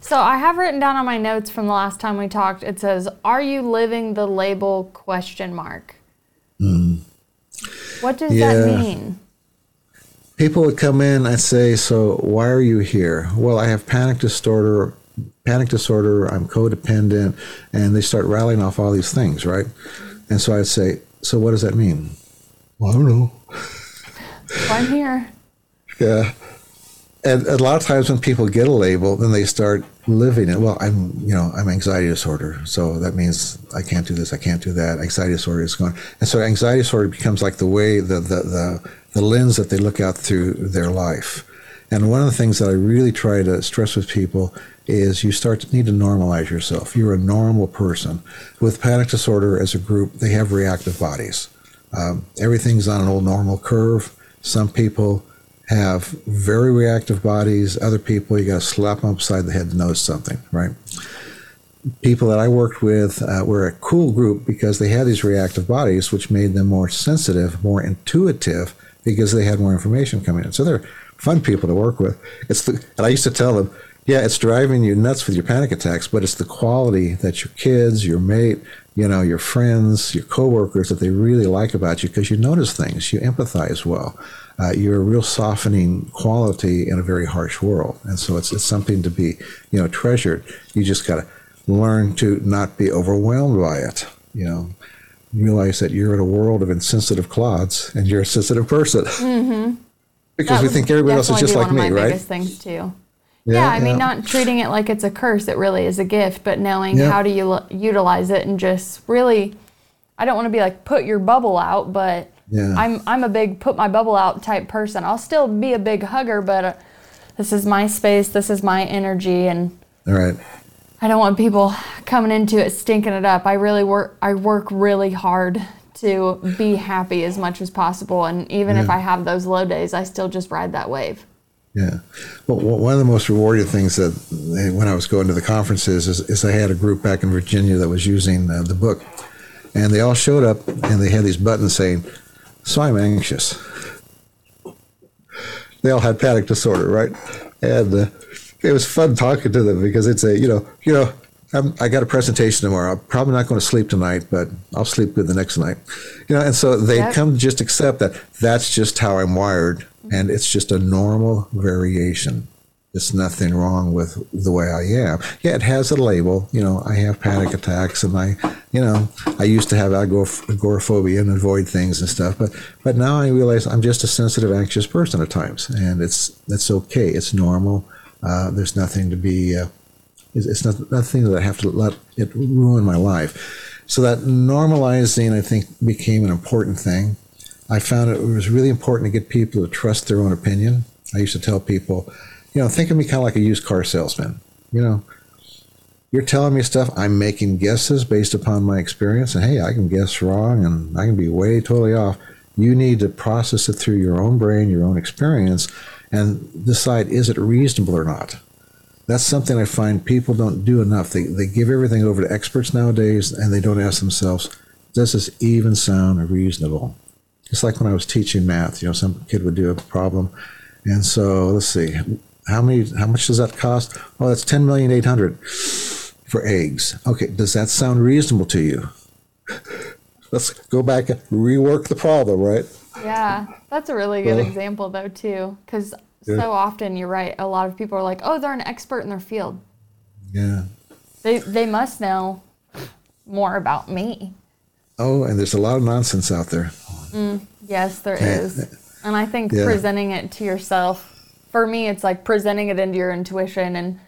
So I have written down on my notes from the last time we talked. It says, "Are you living the label?" question mark. Mm. What does yeah. that mean? People would come in and say, "So why are you here?" Well, I have panic disorder. Panic disorder. I'm codependent, and they start rattling off all these things, right? And so I'd say, "So what does that mean?" Well, I don't know. Well, I'm here. Yeah and a lot of times when people get a label, then they start living it. Well, I'm, you know, I'm anxiety disorder, so that means I can't do this, I can't do that. Anxiety disorder is gone, and so anxiety disorder becomes like the way the the the, the lens that they look out through their life. And one of the things that I really try to stress with people is you start to need to normalize yourself. You're a normal person. With panic disorder as a group, they have reactive bodies. Um, everything's on an old normal curve. Some people have very reactive bodies. Other people, you got to slap them upside the head to notice something, right? People that I worked with uh, were a cool group because they had these reactive bodies, which made them more sensitive, more intuitive, because they had more information coming in. So they're fun people to work with. It's the, and I used to tell them, yeah, it's driving you nuts with your panic attacks, but it's the quality that your kids, your mate, you know, your friends, your coworkers that they really like about you because you notice things, you empathize well uh, you're a real softening quality in a very harsh world. And so it's, it's something to be, you know, treasured. You just got to learn to not be overwhelmed by it, you know. Realize that you're in a world of insensitive clods and you're a sensitive person. Mm-hmm. <laughs> because that we think everybody else is just like me, right? Biggest things too. Yeah, yeah I yeah. mean, not treating it like it's a curse. It really is a gift, but knowing yeah. how to u- utilize it and just really, I don't want to be like put your bubble out, but yeah. I'm I'm a big put my bubble out type person. I'll still be a big hugger, but uh, this is my space. This is my energy, and all right. I don't want people coming into it stinking it up. I really work. I work really hard to be happy as much as possible, and even yeah. if I have those low days, I still just ride that wave. Yeah. Well, one of the most rewarding things that when I was going to the conferences is, is I had a group back in Virginia that was using uh, the book, and they all showed up and they had these buttons saying so I'm anxious. They all had panic disorder, right? And uh, it was fun talking to them because they'd say, you know, you know, I'm, i got a presentation tomorrow. I'm probably not going to sleep tonight, but I'll sleep good the next night. You know, and so they yep. come to just accept that that's just how I'm wired, and it's just a normal variation. There's nothing wrong with the way I am. Yeah, it has a label. You know, I have panic attacks, and I, you know, I used to have agoraphobia and avoid things and stuff. But but now I realize I'm just a sensitive, anxious person at times, and it's it's okay. It's normal. Uh, there's nothing to be. Uh, it's, it's not, nothing that I have to let it ruin my life. So that normalizing, I think, became an important thing. I found it was really important to get people to trust their own opinion. I used to tell people you know, think of me kind of like a used car salesman. You know, you're telling me stuff, I'm making guesses based upon my experience, and hey, I can guess wrong and I can be way totally off. You need to process it through your own brain, your own experience, and decide is it reasonable or not. That's something I find people don't do enough. They, they give everything over to experts nowadays and they don't ask themselves, does this even sound reasonable? It's like when I was teaching math, you know, some kid would do a problem. And so let's see, how many? How much does that cost? Oh, that's ten million eight hundred for eggs. Okay, does that sound reasonable to you? <laughs> Let's go back and rework the problem, right? Yeah, that's a really good uh, example though too, because yeah. so often you're right. A lot of people are like, "Oh, they're an expert in their field." Yeah. They they must know more about me. Oh, and there's a lot of nonsense out there. Mm, yes, there is. And I think yeah. presenting it to yourself for me it's like presenting it into your intuition and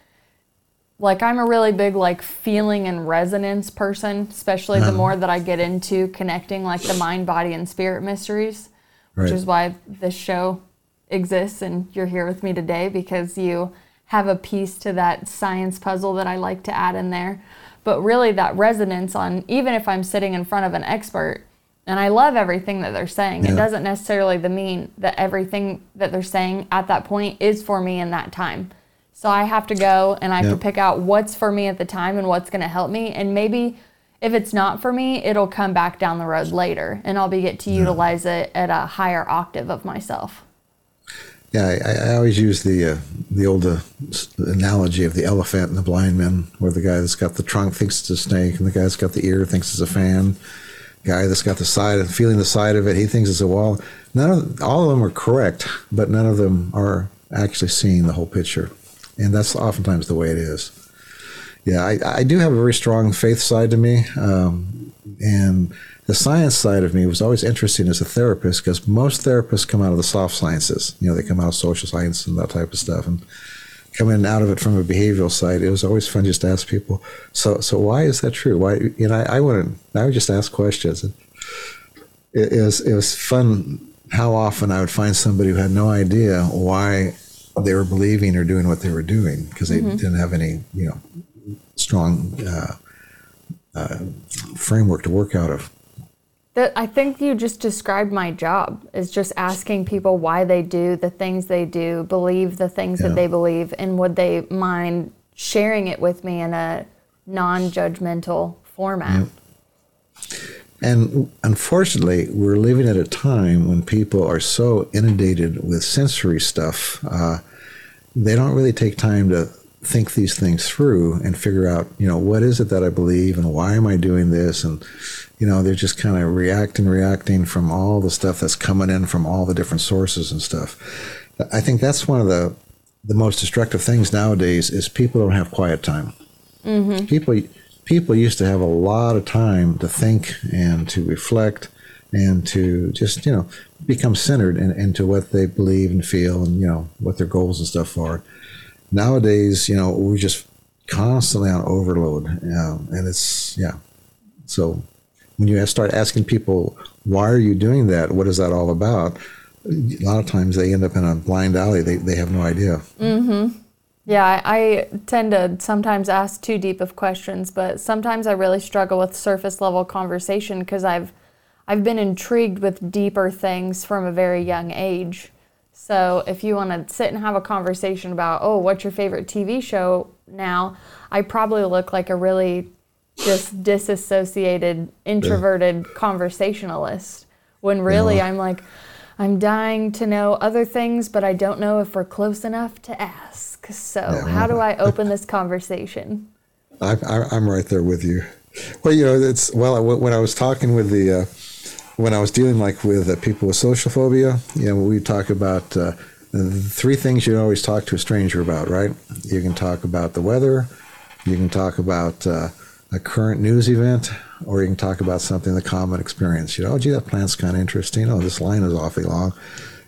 like I'm a really big like feeling and resonance person, especially the uh-huh. more that I get into connecting like the mind, body, and spirit mysteries, which right. is why this show exists and you're here with me today because you have a piece to that science puzzle that I like to add in there. But really that resonance on even if I'm sitting in front of an expert, And I love everything that they're saying. It doesn't necessarily mean that everything that they're saying at that point is for me in that time. So I have to go and I have Yeah. to pick out what's for me at the time and what's going to help me. And maybe if it's not for me, it'll come back down the road later and I'll be get to utilize it at a higher octave of myself. Yeah, I, I always use the uh, the old uh, analogy of the elephant and the blind man, where the guy that's got the trunk thinks it's a snake, and the guy that's got the ear thinks it's a fan. Guy that's got the side and feeling the side of it, he thinks it's a wall. None of all of them are correct, but none of them are actually seeing the whole picture, and that's oftentimes the way it is. Yeah, I, I do have a very strong faith side to me, um, and the science side of me was always interesting as a therapist because most therapists come out of the soft sciences. You know, they come out of social science and that type of stuff, and coming out of it from a behavioral side, it was always fun just to ask people. So, so why is that true? Why? You know, I, I wouldn't. I would just ask questions. And it, it was it was fun how often I would find somebody who had no idea why they were believing or doing what they were doing because they didn't have any you know strong uh, uh, framework to work out of. That I think you just described my job is just asking people why they do the things they do, believe the things Yeah. that they believe, and would they mind sharing it with me in a non-judgmental format? And unfortunately, we're living at a time when people are so inundated with sensory stuff, uh, they don't really take time to think these things through and figure out, you know, what is it that I believe and why am I doing this? And, you know, they're just kind of reacting, reacting from all the stuff that's coming in from all the different sources and stuff. I think that's one of the the most destructive things nowadays is people don't have quiet time. People people used to have a lot of time to think and to reflect and to just you know become centered in, into what they believe and feel and you know what their goals and stuff are. Nowadays, you know, we're just constantly on overload, um, and it's yeah. So when you start asking people why are you doing that, what is that all about? A lot of times they end up in a blind alley. They they have no idea. Mm-hmm. Yeah, I, I tend to sometimes ask too deep of questions, but sometimes I really struggle with surface level conversation because I've I've been intrigued with deeper things from a very young age. So if you want to sit and have a conversation about, oh, what's your favorite TV show now, I probably look like a really just disassociated, introverted conversationalist. When really Yeah. I'm like, I'm dying to know other things, but I don't know if we're close enough to ask. So Yeah, how do I <laughs> open this conversation? I, I, I'm right there with you. Well, you know, it's well when I was talking with the uh, when I was dealing like with uh, people with social phobia, you know, we talk about uh, the three things you always talk to a stranger about, right? You can talk about the weather, you can talk about uh, a current news event, or you can talk about something the common experience. You know, oh, gee, that plant's kind of interesting. Oh, this line is awfully long,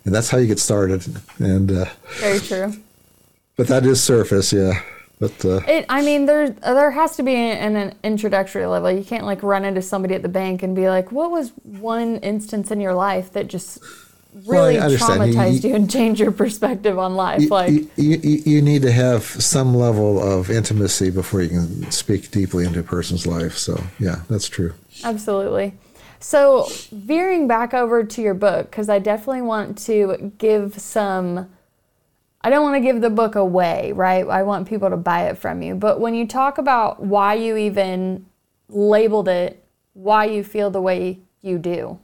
and that's how you get started. And uh, Very true. but that is surface, yeah. But uh, It, I mean, there there has to be an, an introductory level. You can't like run into somebody at the bank and be like, "What was one instance in your life that just really. You- traumatized you- you, and change your perspective on life?" you, like, you, you, you need to have some level of intimacy before you can speak deeply into a person's life. So, yeah, that's true. Absolutely. So, veering back over to your book, because I definitely want to give some. I don't want to give the book away, right? I want people to buy it from you. But when you talk about why you even labeled it, why you feel the way you do,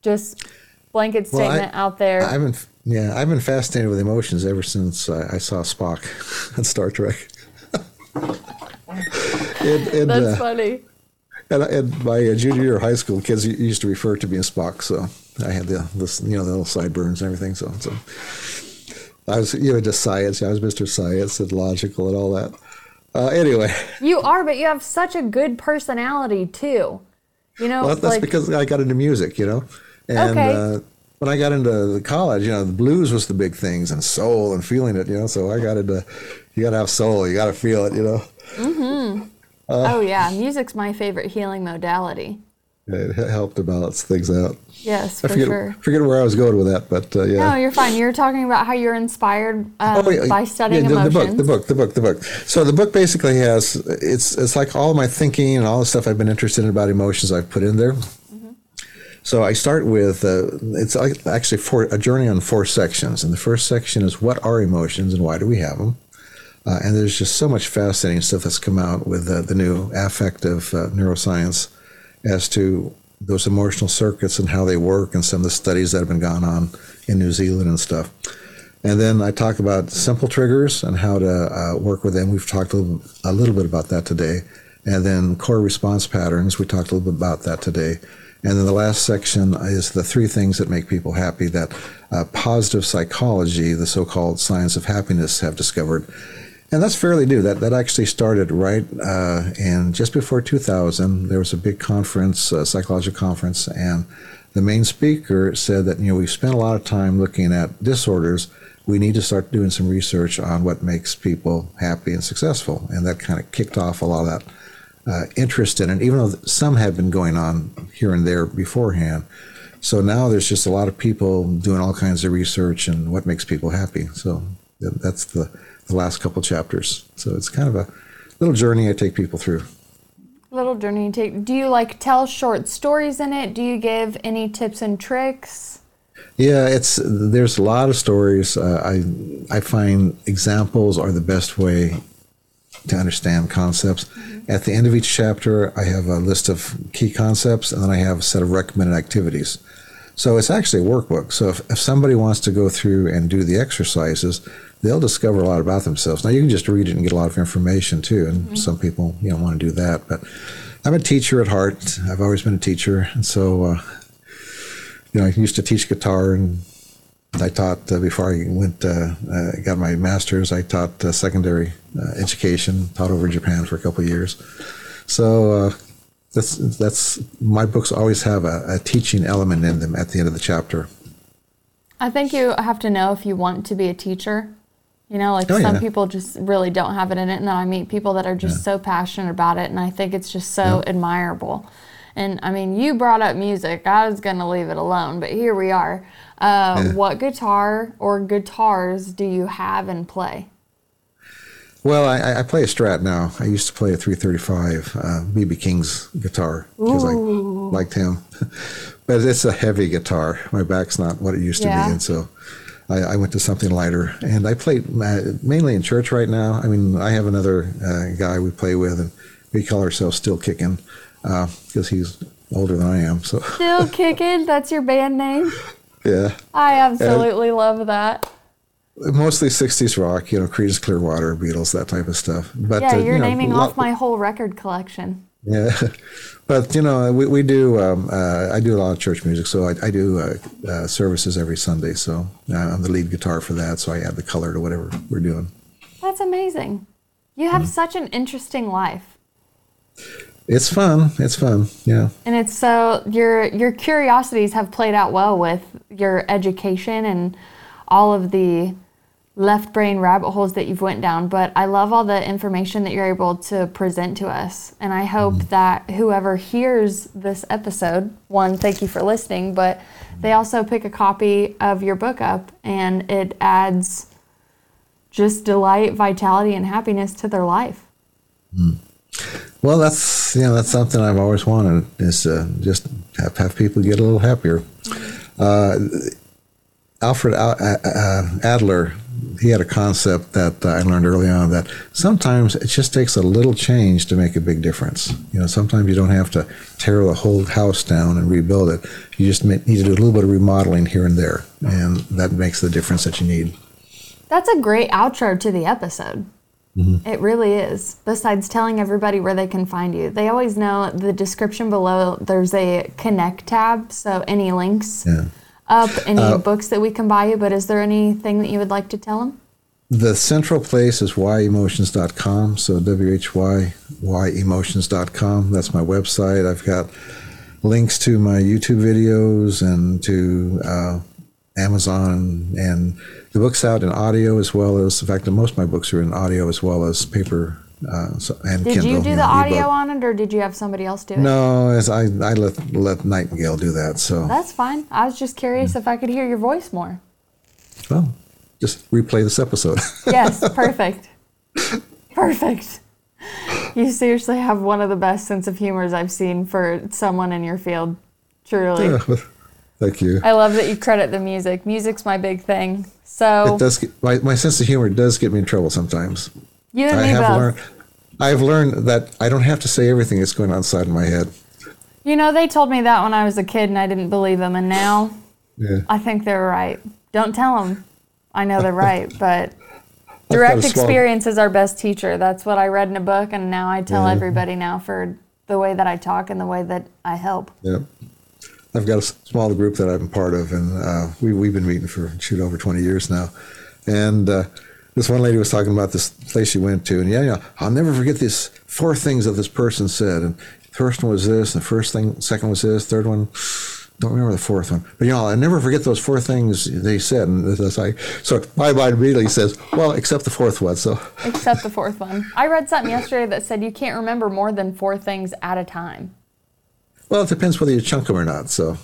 just blanket Well, I- statement out there. I've been, yeah, I've been fascinated with emotions ever since I, I saw Spock <laughs> on Star Trek. <laughs> and, and, That's uh, funny. and, and my uh, junior year of high school, kids used to refer to me as Spock, so I had the, this, you know, the little sideburns and everything. So, so I was, you know, just science. I was Mr. Science and logical and all that. Uh, anyway, You are, but you have such a good personality too. You know, Well, that's like because I got into music, you know. And Okay. uh, when I got into the college, you know, the blues was the big things and soul and feeling it, you know. So I got into, you got to have soul, you got to feel it, you know. Mhm. oh yeah, music's my favorite healing modality. It helped to balance things out. Yes, I for forget, sure. forget where I was going with that, but uh, yeah. No, you're fine. You're talking about how you're inspired um, Oh, yeah, by studying yeah, the, the book, the book, the book, the book. So the book basically has it's it's like all my thinking and all the stuff I've been interested in about emotions I've put in there, So I start with uh, it's actually four, a journey on four sections, and the first section is what are emotions and why do we have them. Uh, and there's just so much fascinating stuff that's come out with uh, the new affective uh, neuroscience as to those emotional circuits and how they work, and some of the studies that have been gone on in New Zealand and stuff. And then I talk about simple triggers and how to uh, work with them. We've talked a little, a little bit about that today. And then core response patterns, we talked a little bit about that today. And then the last section is the three things that make people happy that uh, positive psychology, the so called science of happiness, have discovered. And that's fairly new. That that actually started right uh, in just before 2000. There was a big conference, a psychological conference, and the main speaker said that you know we've spent a lot of time looking at disorders. We need to start doing some research on what makes people happy and successful, and that kind of kicked off a lot of that uh, interest in it. Even though some had been going on here and there beforehand, so now there's just a lot of people doing all kinds of research and what makes people happy. So that's the the last couple chapters. So it's kind of a little journey I take people through. Little journey you take. Do you like tell short stories in it? Do you give any tips and tricks? Yeah, it's there's a lot of stories. Uh, I I find examples are the best way to understand concepts. At the end of each chapter, I have a list of key concepts, and then I have a set of recommended activities. So it's actually a workbook. So if, if somebody wants to go through and do the exercises, they'll discover a lot about themselves. Now you can just read it and get a lot of information too, and some people you know want to do that. But I'm a teacher at heart. I've always been a teacher, and so uh, you know I used to teach guitar and I taught uh, before I went, uh, uh, got my master's. I taught uh, secondary uh, education, taught over in Japan for a couple of years. So uh, that's that's my books always have a, a teaching element in them at the end of the chapter. I think you have to know if you want to be a teacher. You know, like Oh, some yeah. people just really don't have it in it. And then I meet people that are just so passionate about it. And I think it's just so admirable. And I mean, you brought up music. I was going to leave it alone, but here we are. Uh, Yeah. What guitar or guitars do you have and play? Well, I, I play a Strat now. I used to play a 335 uh, BB King's guitar because I liked him, <laughs> but it's a heavy guitar. My back's not what it used to Yeah. be, and so I, I went to something lighter. And I play mainly in church right now. I mean, I have another uh, guy we play with, and we call ourselves Still Kicking because he's older than I am. So <laughs> Still Kicking? That's your band name? yeah, I absolutely love that. mostly 60s rock. You know, Creedence Clearwater, Beatles, that type of stuff. But Yeah, uh, you're you know, naming off my whole record collection. Yeah, <laughs> but you know, we, we do. Um, uh, I do a lot of church music, so I, I do uh, uh, services every Sunday. So uh, I'm the lead guitar for that. So I add the color to whatever we're doing. That's amazing. You have such an interesting life. It's fun. It's fun. Yeah. And it's so your your curiosities have played out well with your education and all of the left brain rabbit holes that you've went down but i love all the information that you're able to present to us and i hope mm-hmm. that whoever hears this episode one thank you for listening but they also pick a copy of your book up and it adds just delight vitality and happiness to their life hmm. Well, that's you know that's something I've always wanted is uh, just have, have people get a little happier. Uh, Alfred Al- uh, uh, Adler, he had a concept that uh, I learned early on that sometimes it just takes a little change to make a big difference. You know, sometimes you don't have to tear the whole house down and rebuild it. You just need to do a little bit of remodeling here and there, and that makes the difference that you need. That's a great outro to the episode. It really is. Besides telling everybody where they can find you, they always know the description below. There's a connect tab, so any links Yeah. up, any books that we can buy you. But is there anything that you would like to tell them? The central place is whyemotions.com. So W H Y Y emotions.com. That's my website. I've got links to my YouTube videos and to uh, Amazon and the book's out in audio as well as, in fact, that most of my books are in audio as well as paper uh, so, and Did Kindle. you do know, the audio ebook. on it, or did you have somebody else do it? No, as I, I let, let Nightingale do that. So, That's fine. I was just curious if I could hear your voice more. well, just replay this episode. <laughs> Yes, perfect. perfect. You seriously have one of the best sense of humors I've seen for someone in your field. Truly. <laughs> Thank you. I love that you credit the music. Music's my big thing. So It does get, my, my sense of humor does get me in trouble sometimes. you and I me have both. learned I've learned that I don't have to say everything that's going on inside my head. You know, they told me that when I was a kid and I didn't believe them. And now Yeah. I think they're right. Don't tell them. I know they're <laughs> right, but direct experience is our best teacher. That's what I read in a book, and now I tell Yeah. everybody now for the way that I talk and the way that I help. Yep. I've got a small group that I'm part of, and uh, we, we've been meeting for shoot over 20 years now. And uh, this one lady was talking about this place she went to, and yeah, yeah, I'll never forget these four things that this person said. And the first one was this, and the first thing, second was this, third one, don't remember the fourth one. But you know, I never forget those four things they said. And it's like, so my mind immediately says, well, except the fourth one. So Except the fourth one. I read something yesterday that said you can't remember more than four things at a time. Well, it depends whether you chunk them or not. So,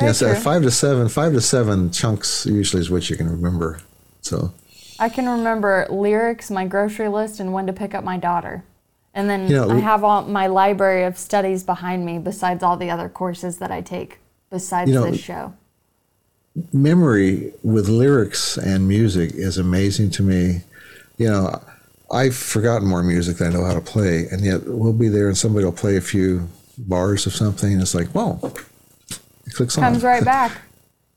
yes, uh, true. five to seven, five to seven chunks usually is what you can remember. So, I can remember lyrics, my grocery list, and when to pick up my daughter. And then You know, I have all my library of studies behind me, besides all the other courses that I take, besides You know, this show. memory with lyrics and music is amazing to me. You know, I've forgotten more music than I know how to play, and yet we'll be there and somebody will play a few bars of something, it's like, whoa, it clicks on. Comes right back. <laughs>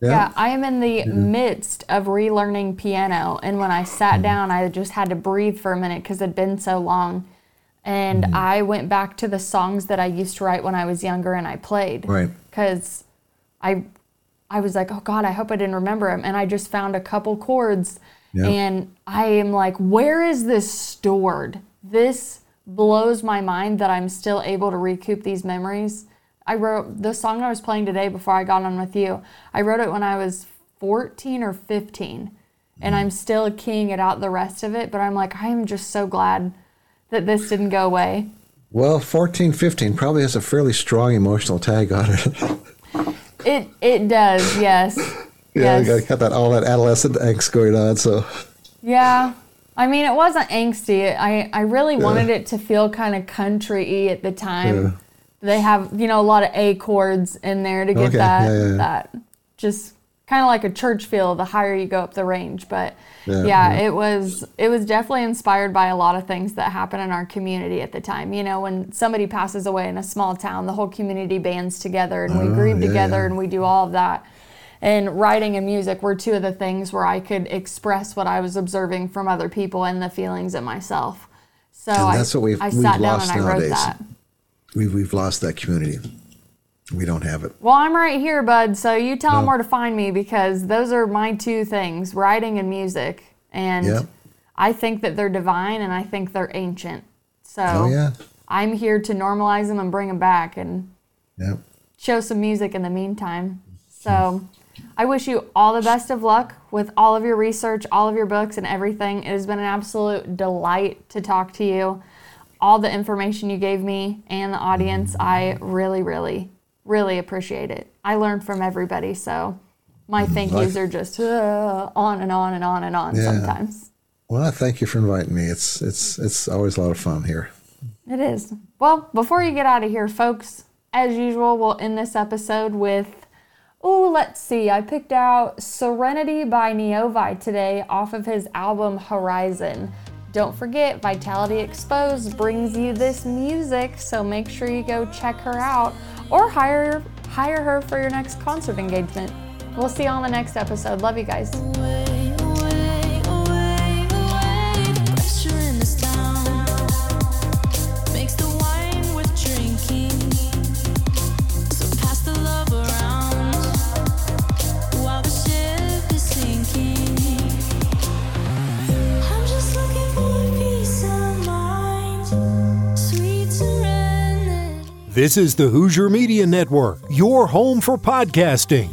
Yeah. Yeah, I am in the midst of relearning piano, and when I Mm-hmm. sat down, I just had to breathe for a minute because it'd been so long. And Mm-hmm. I went back to the songs that I used to write when I was younger, and I played. Right. Because I, I was like, oh God, I hope I didn't remember them, and I just found a couple chords, Yeah. and I am like, where is this stored? This blows my mind that I'm still able to recoup these memories. I wrote the song I was playing today before I got on with you. I wrote it when I was 14 or 15, and I'm mm. still keying it out the rest of it. But I'm like, I am just so glad that this didn't go away. Well, 14, 15 probably has a fairly strong emotional tag on it. <laughs> It it does, yes. <laughs> yeah, yes. got that all that adolescent angst going on. So, Yeah. I mean, it wasn't angsty. I, I really wanted it to feel kind of country y at the time. Yeah. They have, you know, a lot of A chords in there to get Okay, that, yeah, yeah, yeah. that just kind of like a church feel the higher you go up the range. But Yeah, yeah, yeah. it was it was definitely inspired by a lot of things that happen in our community at the time. You know, when somebody passes away in a small town, the whole community bands together and we Oh, grieve yeah, together yeah. and we do all of that. And writing and music were two of the things where I could express what I was observing from other people and the feelings in myself. So And I, that's what we've- I we've lost I nowadays. we've, we've lost that community. We don't have it. Well, I'm right here, bud. So you tell them where to find me because those are my two things writing and music. And. I think that they're divine and I think they're ancient. So Oh, yeah. I'm here to normalize them and bring them back and Yeah. show some music in the meantime. So hmm. I wish you all the best of luck with all of your research, all of your books, and everything. It has been an absolute delight to talk to you. All the information you gave me and the audience, I really, really, really appreciate it. I learned from everybody, so my thank yous are just uh, on and on and on and on Yeah. sometimes. Well, thank you for inviting me. It's it's it's always a lot of fun here. It is. Well, before you get out of here, folks, as usual, we'll end this episode with, oh, let's see. I picked out Serenity by Neovaii today off of his album Horizon. Don't forget, Vitality Xposed brings you this music, so make sure you go check her out or hire hire her for your next concert engagement. We'll see you on the next episode. Love you guys. This is the Hoosier Media Network, your home for podcasting.